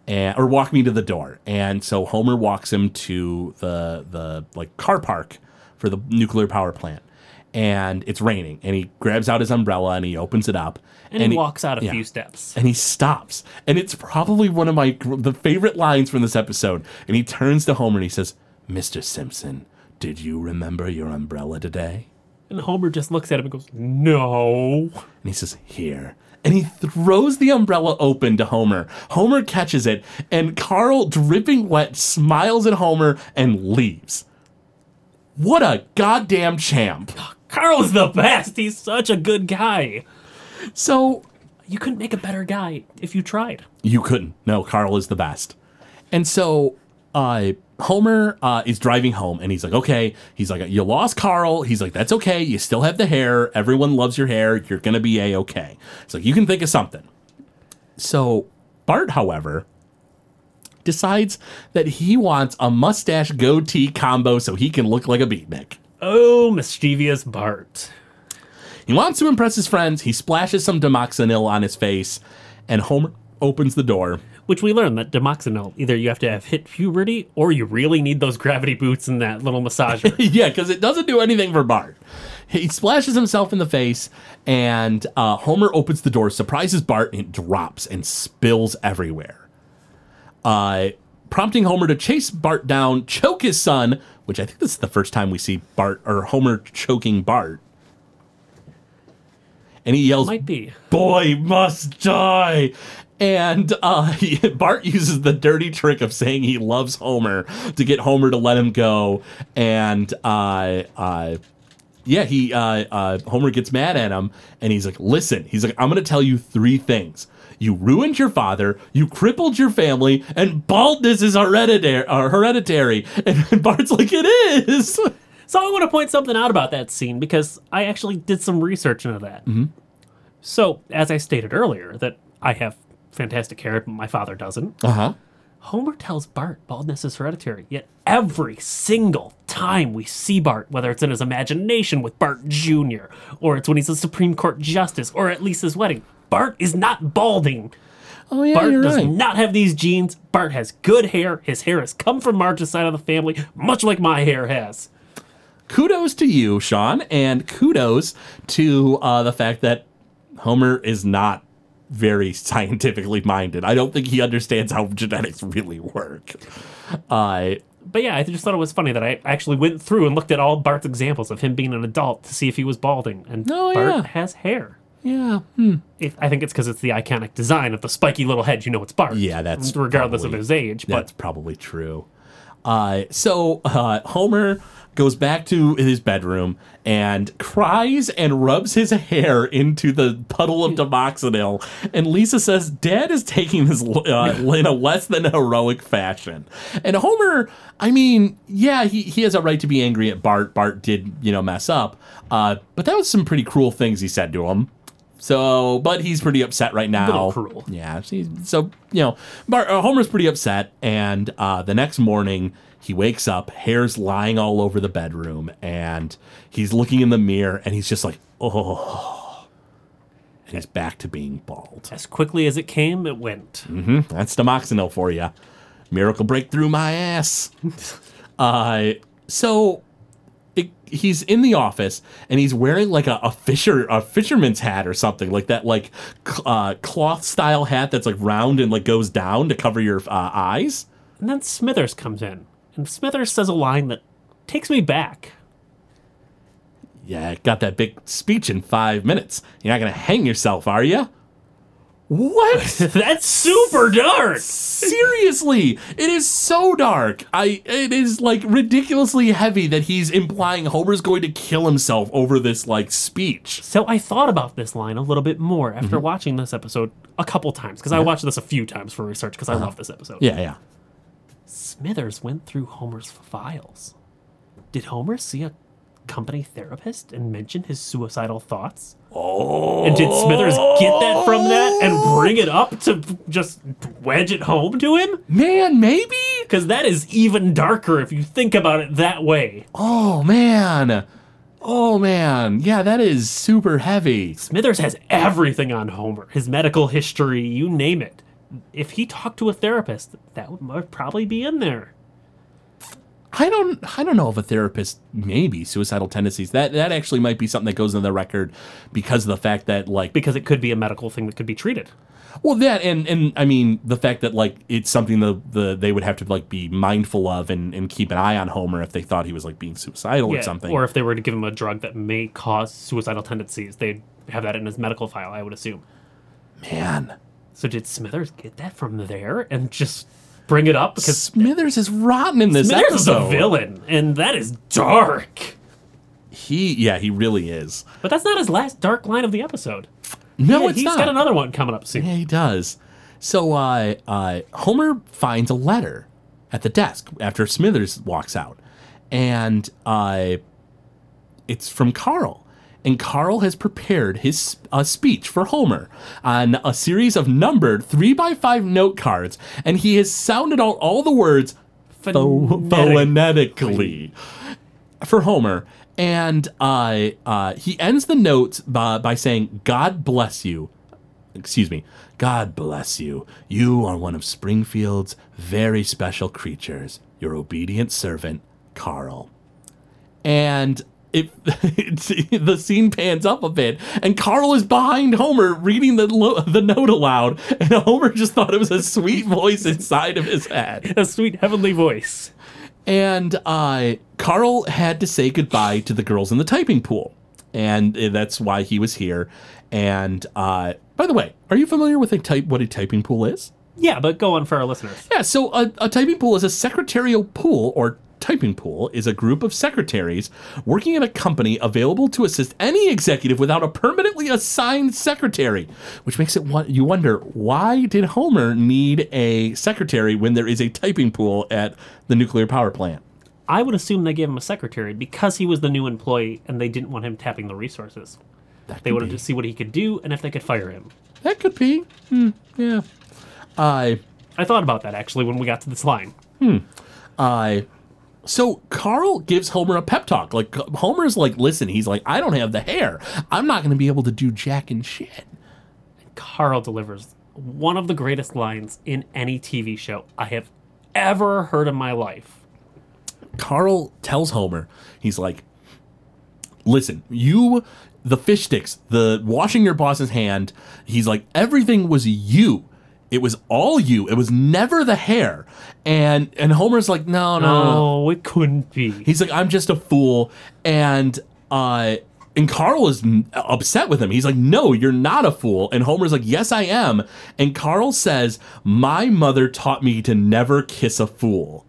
And, or walk me to the door. And so Homer walks him to the the like car park for the nuclear power plant. And it's raining. And he grabs out his umbrella and he opens it up. And, he walks out a yeah few steps. and he stops. And it's probably one of my the favorite lines from this episode. And he turns to Homer and he says, "Mr. Simpson, did you remember your umbrella today?" And Homer just looks at him and goes, No. And he says, "Here." And he throws the umbrella open to Homer. Homer catches it, and Carl, dripping wet, smiles at Homer and leaves. What a goddamn champ. Carl's the best. He's such a good guy. So You couldn't make a better guy if you tried. You couldn't. No, Carl is the best. And so uh, Homer uh, is driving home and he's like, okay. He's like, you lost Carl. He's like, that's okay. You still have the hair. Everyone loves your hair. You're going to be A okay. It's like, you can think of something. So Bart, however, decides that he wants a mustache goatee combo so he can look like a beatnik. Oh, mischievous Bart. He wants to impress his friends. He splashes some Dimoxinil on his face, and Homer opens the door. Which we learned that Dimoxinil, either you have to have hit puberty or you really need those gravity boots and that little massager. yeah, because it doesn't do anything for Bart. He splashes himself in the face, and uh, Homer opens the door, surprises Bart, and it drops and spills everywhere. Uh, prompting Homer to chase Bart down, choke his son, which I think this is the first time we see Bart or Homer choking Bart. And he yells, Might be. boy must die. And uh, Bart uses the dirty trick of saying he loves Homer to get Homer to let him go. And uh, uh, yeah, he uh, uh, Homer gets mad at him, and he's like, "Listen," he's like, "I'm going to tell you three things." You ruined your father, you crippled your family, and baldness is hereditary. Hereditary. And Bart's like, "It is." So I want to point something out about that scene because I actually did some research into that. Mm-hmm. So, as I stated earlier, that I have fantastic hair, but my father doesn't. Uh huh. Homer tells Bart baldness is hereditary, yet every single time we see Bart, whether it's in his imagination with Bart Jr., or it's when he's a Supreme Court justice, or at least his wedding, Bart is not balding. Oh yeah, Bart you're does right. not have these genes. Bart has good hair. His hair has come from Marge's side of the family, much like my hair has. Kudos to you, Sean, and kudos to uh, the fact that Homer is not very scientifically minded. I don't think he understands how genetics really work. Uh, But yeah, I just thought it was funny that I actually went through and looked at all Bart's examples of him being an adult to see if he was balding. And Oh, Bart yeah. has hair. yeah, It, I think it's because it's the iconic design of the spiky little head. You know it's Bart. Yeah, that's regardless probably- of his age. But that's probably true. Uh, so uh, Homer goes back to his bedroom and cries and rubs his hair into the puddle of Dimoxinil. And Lisa says, Dad is taking this uh, in a less than heroic fashion. And Homer, I mean, yeah, he, he has a right to be angry at Bart. Bart did, you know, mess up. Uh, but that was some pretty cruel things he said to him. So, but he's pretty upset right now. Cruel. Yeah. So, you know, Bart, uh, Homer's pretty upset. And uh, the next morning, he wakes up, hair's lying all over the bedroom, and he's looking in the mirror and he's just like, oh. And he's back to being bald. as quickly as it came, it went. Mm-hmm. That's Dimoxinil for you. Miracle breakthrough my ass. uh, so it, he's in the office and he's wearing like a, a fisher a fisherman's hat or something like that like uh, cloth style hat that's like round and like goes down to cover your uh, eyes. And then Smithers comes in. And Smithers says a line that takes me back. Yeah, got that big speech in five minutes. You're not gonna hang yourself, are you? What? That's super dark. Seriously, it is so dark. I it is like ridiculously heavy that he's implying Homer's going to kill himself over this like speech. So I thought about this line a little bit more after Mm-hmm. watching this episode a couple times because I watched this a few times for research because I love this episode. Uh-huh. Yeah, yeah. Smithers went through Homer's files. Did Homer see a company therapist and mention his suicidal thoughts? Oh. And did Smithers get that from that and bring it up to just wedge it home to him? Man, maybe? Because that is even darker if you think about it that way. Oh man. Oh man. Yeah, that is super heavy. Smithers has everything on Homer his medical history, you name it. If he talked to a therapist, that would probably be in there. I don't I don't know if a therapist maybe suicidal tendencies. That that actually might be something that goes in the record because of the fact that like Because it could be a medical thing that could be treated. Well, that and and I mean the fact that like it's something the the they would have to like be mindful of and and keep an eye on Homer if they thought he was like being suicidal or something. Or if they were to give him a drug that may cause suicidal tendencies, they'd have that in his medical file, I would assume. Man, So did Smithers get that from there and just bring it up because Smithers is rotten in this episode. Smithers is a villain and that is dark. He, yeah, he really is. But that's not his last dark line of the episode. No, Yeah, it's he's not. got another one coming up soon. Yeah, he does. So uh, uh, Homer finds a letter at the desk after Smithers walks out, and uh, it's from Carl. And Carl has prepared his uh, speech for Homer on a series of numbered three by five note cards, and he has sounded out all the words Phonetic. phonetically for Homer. And uh, uh, he ends the notes by, by saying, God bless you. Excuse me. God bless you. You are one of Springfield's very special creatures. Your obedient servant, Carl. And it, the scene pans up a bit, and Carl is behind Homer reading the lo- the note aloud, and Homer just thought it was a sweet voice inside of his head. A sweet heavenly voice. And uh, Carl had to say goodbye to the girls in the typing pool. And uh, that's why he was here. And uh, by the way, are you familiar with a type what a typing pool is? Yeah, but go on for our listeners. Yeah, so a, a typing pool is a secretarial pool or typing pool is a group of secretaries working at a company available to assist any executive without a permanently assigned secretary, which makes it you wonder why did Homer need a secretary when there is a typing pool at the nuclear power plant? I would assume they gave him a secretary because he was the new employee and they didn't want him tapping the resources. That They wanted be. to see what he could do and if they could fire him. That could be. Hmm, yeah. I I thought about that actually when we got to this line. Hmm. I so Carl gives Homer a pep talk. Like Homer's like, listen, he's like, I don't have the hair. I'm not gonna be able to do jack and shit. Carl delivers one of the greatest lines in any TV show I have ever heard in my life. Carl tells Homer, he's like, listen, you the fish sticks, the washing your boss's hand, he's like, everything was you. It was all you. It was never the hair. And and Homer's like, no, no, no, no. It couldn't be. He's like, I'm just a fool, and uh, and Carl is upset with him. He's like, No, you're not a fool. And Homer's like, Yes, I am. And Carl says, My mother taught me to never kiss a fool,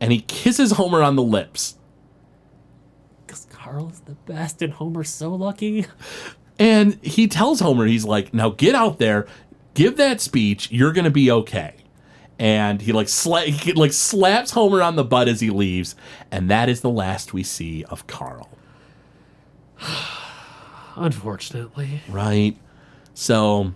and he kisses Homer on the lips. Because Carl is the best and Homer's so lucky. And he tells Homer, he's like, now get out there, give that speech, you're gonna be okay. And he like sla- he like slaps Homer on the butt as he leaves, and that is the last we see of Carl. Unfortunately. Right. So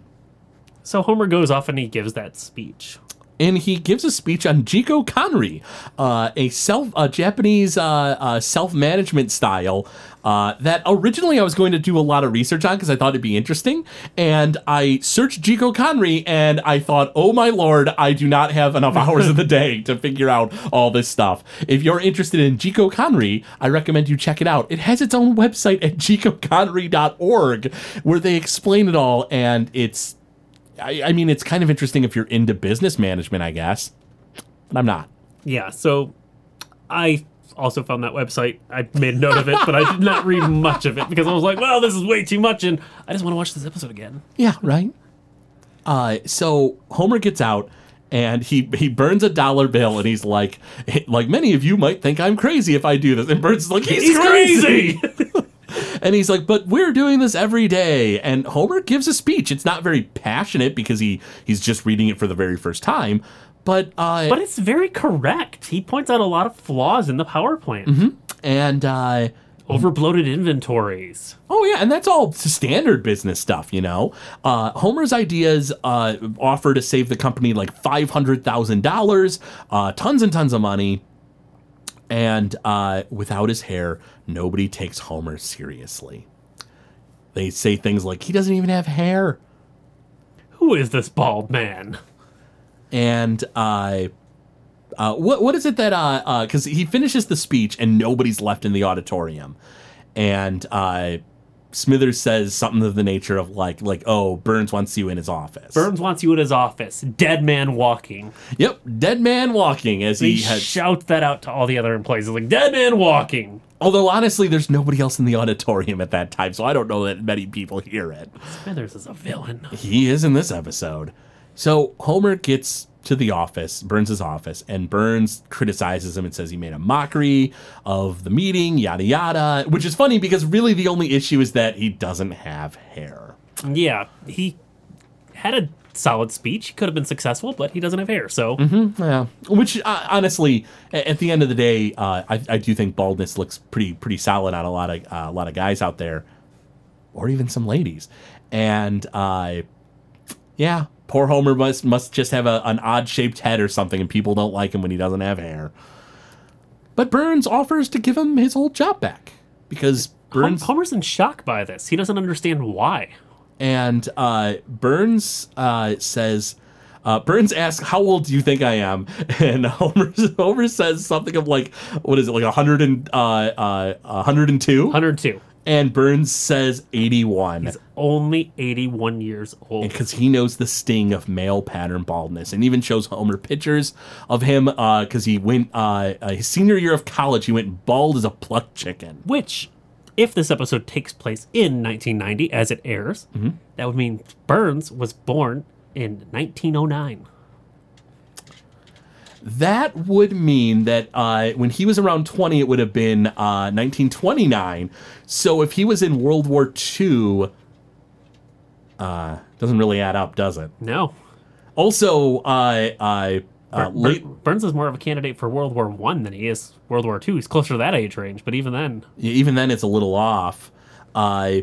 So Homer goes off and he gives that speech. and he gives a speech on Jiko Kanri, uh, a self a Japanese uh, uh, self management style uh, that originally I was going to do a lot of research on because I thought it'd be interesting. And I searched Jiko Kanri and I thought, oh my lord, I do not have enough hours of the day to figure out all this stuff. If you're interested in Jiko Kanri, I recommend you check it out. It has its own website at jikokanri.org where they explain it all, and it's I, I mean, it's kind of interesting if you're into business management, I guess. But I'm not. Yeah, so I also found that website. I made note of it, but I did not read much of it because I was like, well, this is way too much and I just want to watch this episode again. Yeah, right. Uh, so Homer gets out and he he burns a dollar bill and he's like, like many of you might think I'm crazy if I do this. And Burns is like, he's, He's crazy. crazy! And he's like, but we're doing this every day. And Homer gives a speech. It's not very passionate because he he's just reading it for the very first time. But uh, but it's very correct. He points out a lot of flaws in the power plant. and uh, Overbloated inventories. Oh yeah, and that's all standard business stuff, you know. Uh, Homer's ideas uh, offer to save the company like five hundred thousand dollars, uh, tons and tons of money, and uh, without his hair, nobody takes Homer seriously. They say things like he doesn't even have hair, Who is this bald man? And uh, uh, what what is it that uh because he finishes the speech and nobody's left in the auditorium, and uh, Smithers says something of the nature of like like oh Burns wants you in his office. Burns wants you in his office. Dead man walking. Yep, dead man walking as He shouts that out to all the other employees. He's like, dead man walking. Although honestly, there's nobody else in the auditorium at that time, so I don't know that many people hear it. Smithers is a villain. He is in this episode. So Homer gets to the office, Burns' office, and Burns criticizes him and says he made a mockery of the meeting, yada yada. Which is funny because really the only issue is that he doesn't have hair. Yeah, he had a solid speech. He could have been successful, but he doesn't have hair. So Yeah, which uh, honestly, at the end of the day, uh, I, I do think baldness looks pretty pretty solid on a lot of uh, a lot of guys out there, or even some ladies. And uh, yeah, poor Homer must must just have a, an odd shaped head or something, and people don't like him when he doesn't have hair. But Burns offers to give him his old job back because Burns Homer's in shock by this. He doesn't understand why. and uh, Burns uh, says, uh, Burns asks, "How old do you think I am?" And Homer, Homer says something of like, "What is it? Like a hundred and uh, uh, a hundred and two? 102. And Burns says eighty-one He's only 81 years old. because he knows the sting of male pattern baldness, and even shows Homer pictures of him because he went uh, uh, his senior year of college. He went bald as a plucked chicken. Which, if this episode takes place in 1990 as it airs, that would mean Burns was born in 1909. That would mean that uh, when he was around 20, it would have been uh, 1929. So if he was in World War II, uh, doesn't really add up, does it? No. Also, uh, uh, uh, late, Burns is more of a candidate for World War One than he is World War Two. He's closer to that age range, but even then, even then, it's a little off. Uh,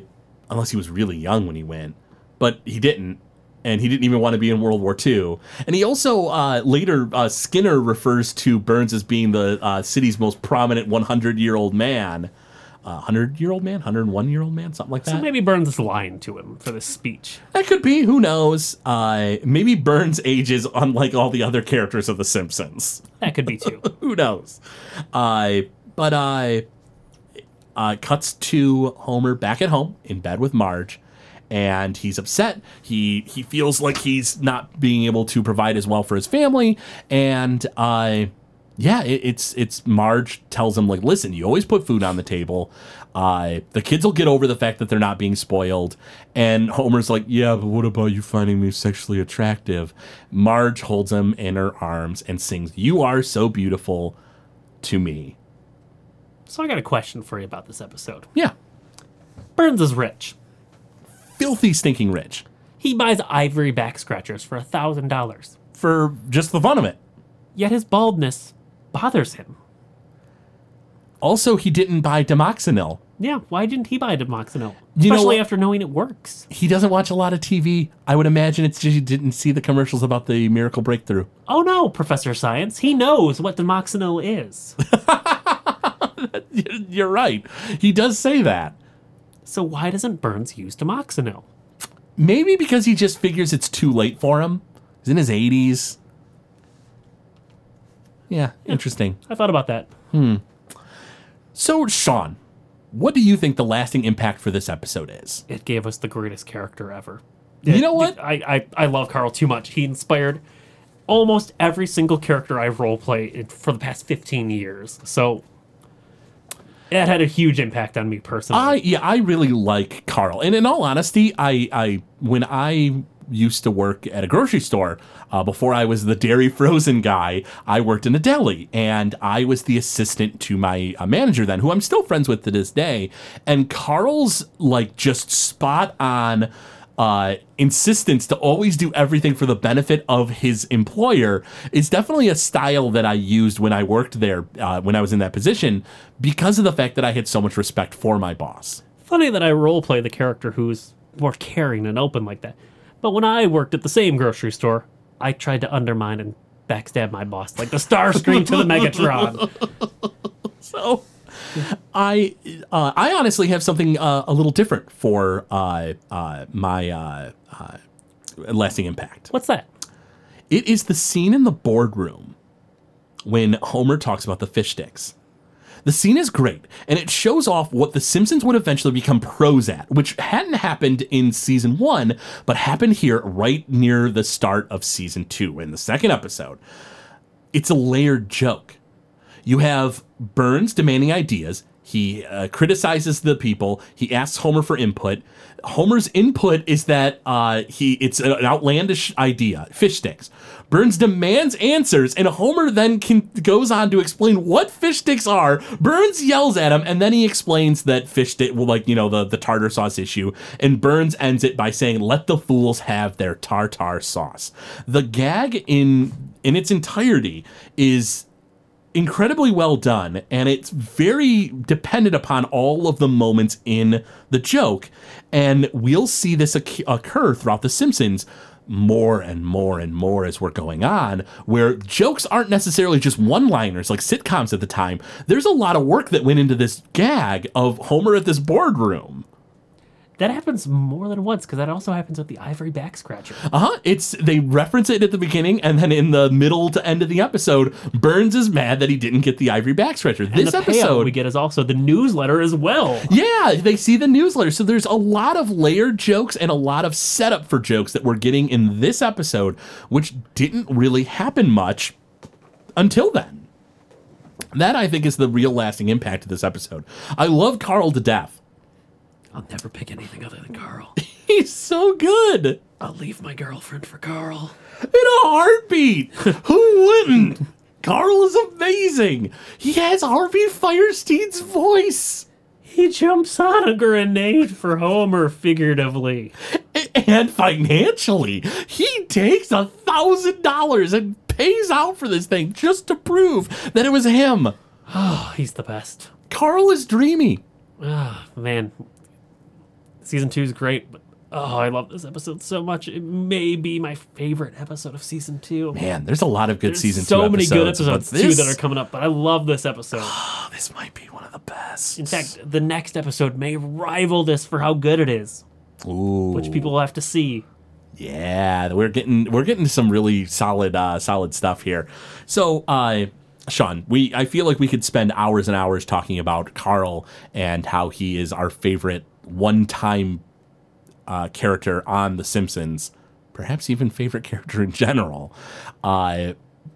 unless he was really young when he went, but he didn't. And he didn't even want to be in World War II. And he also uh, later uh, Skinner refers to Burns as being the uh, city's most prominent 100 year old man, uh, 100 year old man, 101 year old man, something like that. so maybe Burns is lying to him for this speech. That could be. Who knows? Uh, maybe Burns ages unlike all the other characters of The Simpsons. That could be too. Who knows? Uh, but uh, uh, cuts to Homer back at home in bed with Marge, and he's upset. He he feels like he's not being able to provide as well for his family, and uh, yeah, it, it's it's Marge tells him like, listen, you always put food on the table. Uh, the kids will get over the fact that they're not being spoiled. And Homer's like, yeah, but what about you finding me sexually attractive? Marge holds him in her arms and sings, "You are so beautiful to me." so I got a question for you about this episode. Yeah, Burns is rich. Filthy, stinking rich He buys ivory back scratchers for a thousand dollars. for just the fun of it. Yet his baldness bothers him. Also, he didn't buy Dimoxinil. Yeah, why didn't he buy Dimoxinil? You Especially after knowing it works. He doesn't watch a lot of TV. I would imagine it's just he didn't see the commercials about the miracle breakthrough. Oh no, Professor Science. He knows what Dimoxinil is. You're right. He does say that. So why doesn't Burns use Dimoxinil? Maybe because he just figures it's too late for him. He's in his 80s. Yeah, interesting. I thought about that. Hmm. So, Sean, what do you think the lasting impact for this episode is? It gave us the greatest character ever. You know what? I, I, I love Carl too much. He inspired almost every single character I've roleplayed for the past 15 years. So it had a huge impact on me personally. I yeah, I really like Carl. And in all honesty, I I when I used to work at a grocery store uh, before I was the dairy frozen guy. I worked in a deli, and I was the assistant to my uh, manager then, who I'm still friends with to this day. And Carl's like just spot on. Uh, insistence to always do everything for the benefit of his employer is definitely a style that I used when I worked there, uh, when I was in that position, because of the fact that I had so much respect for my boss. Funny that I roleplay the character who's more caring and open like that. But when I worked at the same grocery store, I tried to undermine and backstab my boss like the Starscream to the Megatron. So, I uh, I honestly have something uh, a little different for uh, uh, my uh, uh, lasting impact. What's that? It is the scene in the boardroom when Homer talks about the fish sticks. The scene is great, and it shows off what The Simpsons would eventually become pros at, which hadn't happened in season one, but happened here right near the start of season two in the second episode. It's a layered joke. You have Burns demanding ideas, he uh, criticizes the people. He asks Homer for input. Homer's input is that uh, he it's an outlandish idea, fish sticks. Burns demands answers, and Homer then can, goes on to explain what fish sticks are. Burns yells at him, and then he explains that fish stick, well, like you know the the tartar sauce issue, and Burns ends it by saying, "Let the fools have their tartar sauce." The gag in in its entirety is incredibly well done and it's very dependent upon all of the moments in the joke. And we'll see this occur throughout the simpsons more and more and more as we're going on where jokes aren't necessarily just one liners like sitcoms at the time. There's a lot of work that went into this gag of homer at this boardroom That happens more than once because that also happens with the ivory back scratcher. Uh-huh. It's they reference it at the beginning and then in the middle to end of the episode, Burns is mad that he didn't get the ivory back scratcher. And This the episode we get is also the newsletter as well. Yeah, they see the newsletter. So there's a lot of layered jokes and a lot of setup for jokes that we're getting in this episode, which didn't really happen much until then. That I think is the real lasting impact of this episode. I love Carl to death. I'll never pick anything other than Carl. He's so good. I'll leave my girlfriend for Carl. In a heartbeat. Who wouldn't? Carl is amazing. He has Harvey Fierstein's voice. He jumps on a grenade for Homer, figuratively. And financially, he takes a thousand dollars and pays out for this thing just to prove that it was him. Oh, he's the best. Carl is dreamy. Ah, man. Season two is great, but oh, I love this episode so much. It may be my favorite episode of season two. Man, there's a lot of good There's season so two many good episodes, too that are coming up, but I love this episode. Oh, this might be one of the best. In fact, the next episode may rival this for how good it is, Ooh, which people will have to see. Yeah, we're getting we're getting some really solid uh, solid stuff here. So, uh, Sean, we I feel like we could spend hours and hours talking about Carl and how he is our favorite one time uh, character on The Simpsons, perhaps even favorite character in general. Uh,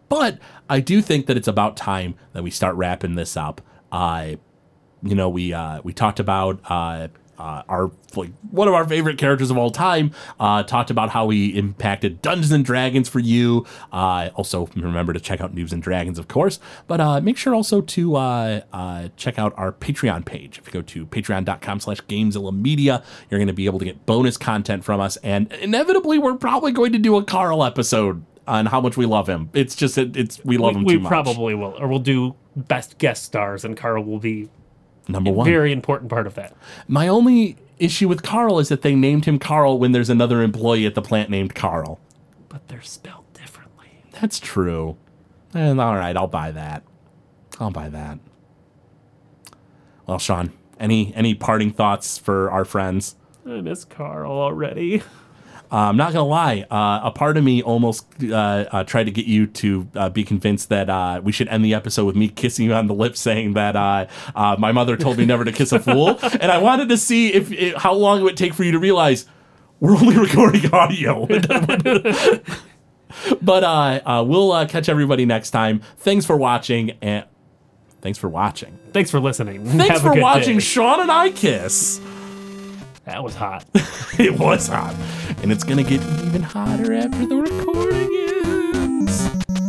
but I do think that it's about time that we start wrapping this up. Uh, you know, we uh, we talked about uh, our like one of our favorite characters of all time. Uh, talked about how he impacted Dungeons and Dragons for you. Uh, also, remember to check out Noobs and Dragons, of course. But uh, make sure also to uh, uh, check out our Patreon page. If you go to patreon.com/slash Gamezilla Media, you're going to be able to get bonus content from us, and inevitably, we're probably going to do a Carl episode on how much we love him. It's just it, it's we love him we too much. probably will, or we'll do best guest stars, and Carl will be Number one. very important part of that. My only issue with Carl is that they named him Carl when there's another employee at the plant named Carl. But they're spelled differently. That's true. And all right, I'll buy that. I'll buy that. Well, Sean, any any parting thoughts for our friends? I miss Carl already. Uh, I'm not gonna lie. Uh, a part of me almost uh, uh, tried to get you to uh, be convinced that uh, we should end the episode with me kissing you on the lips, saying that uh, uh, my mother told me never to kiss a fool, and I wanted to see if, if how long it would take for you to realize we're only recording audio. but uh, uh, we'll uh, catch everybody next time. Thanks for watching, and thanks for watching. Thanks for listening. Thanks Have for watching day. Sean and I kiss. That was hot. it was hot. And it's going to get even hotter after the recording ends.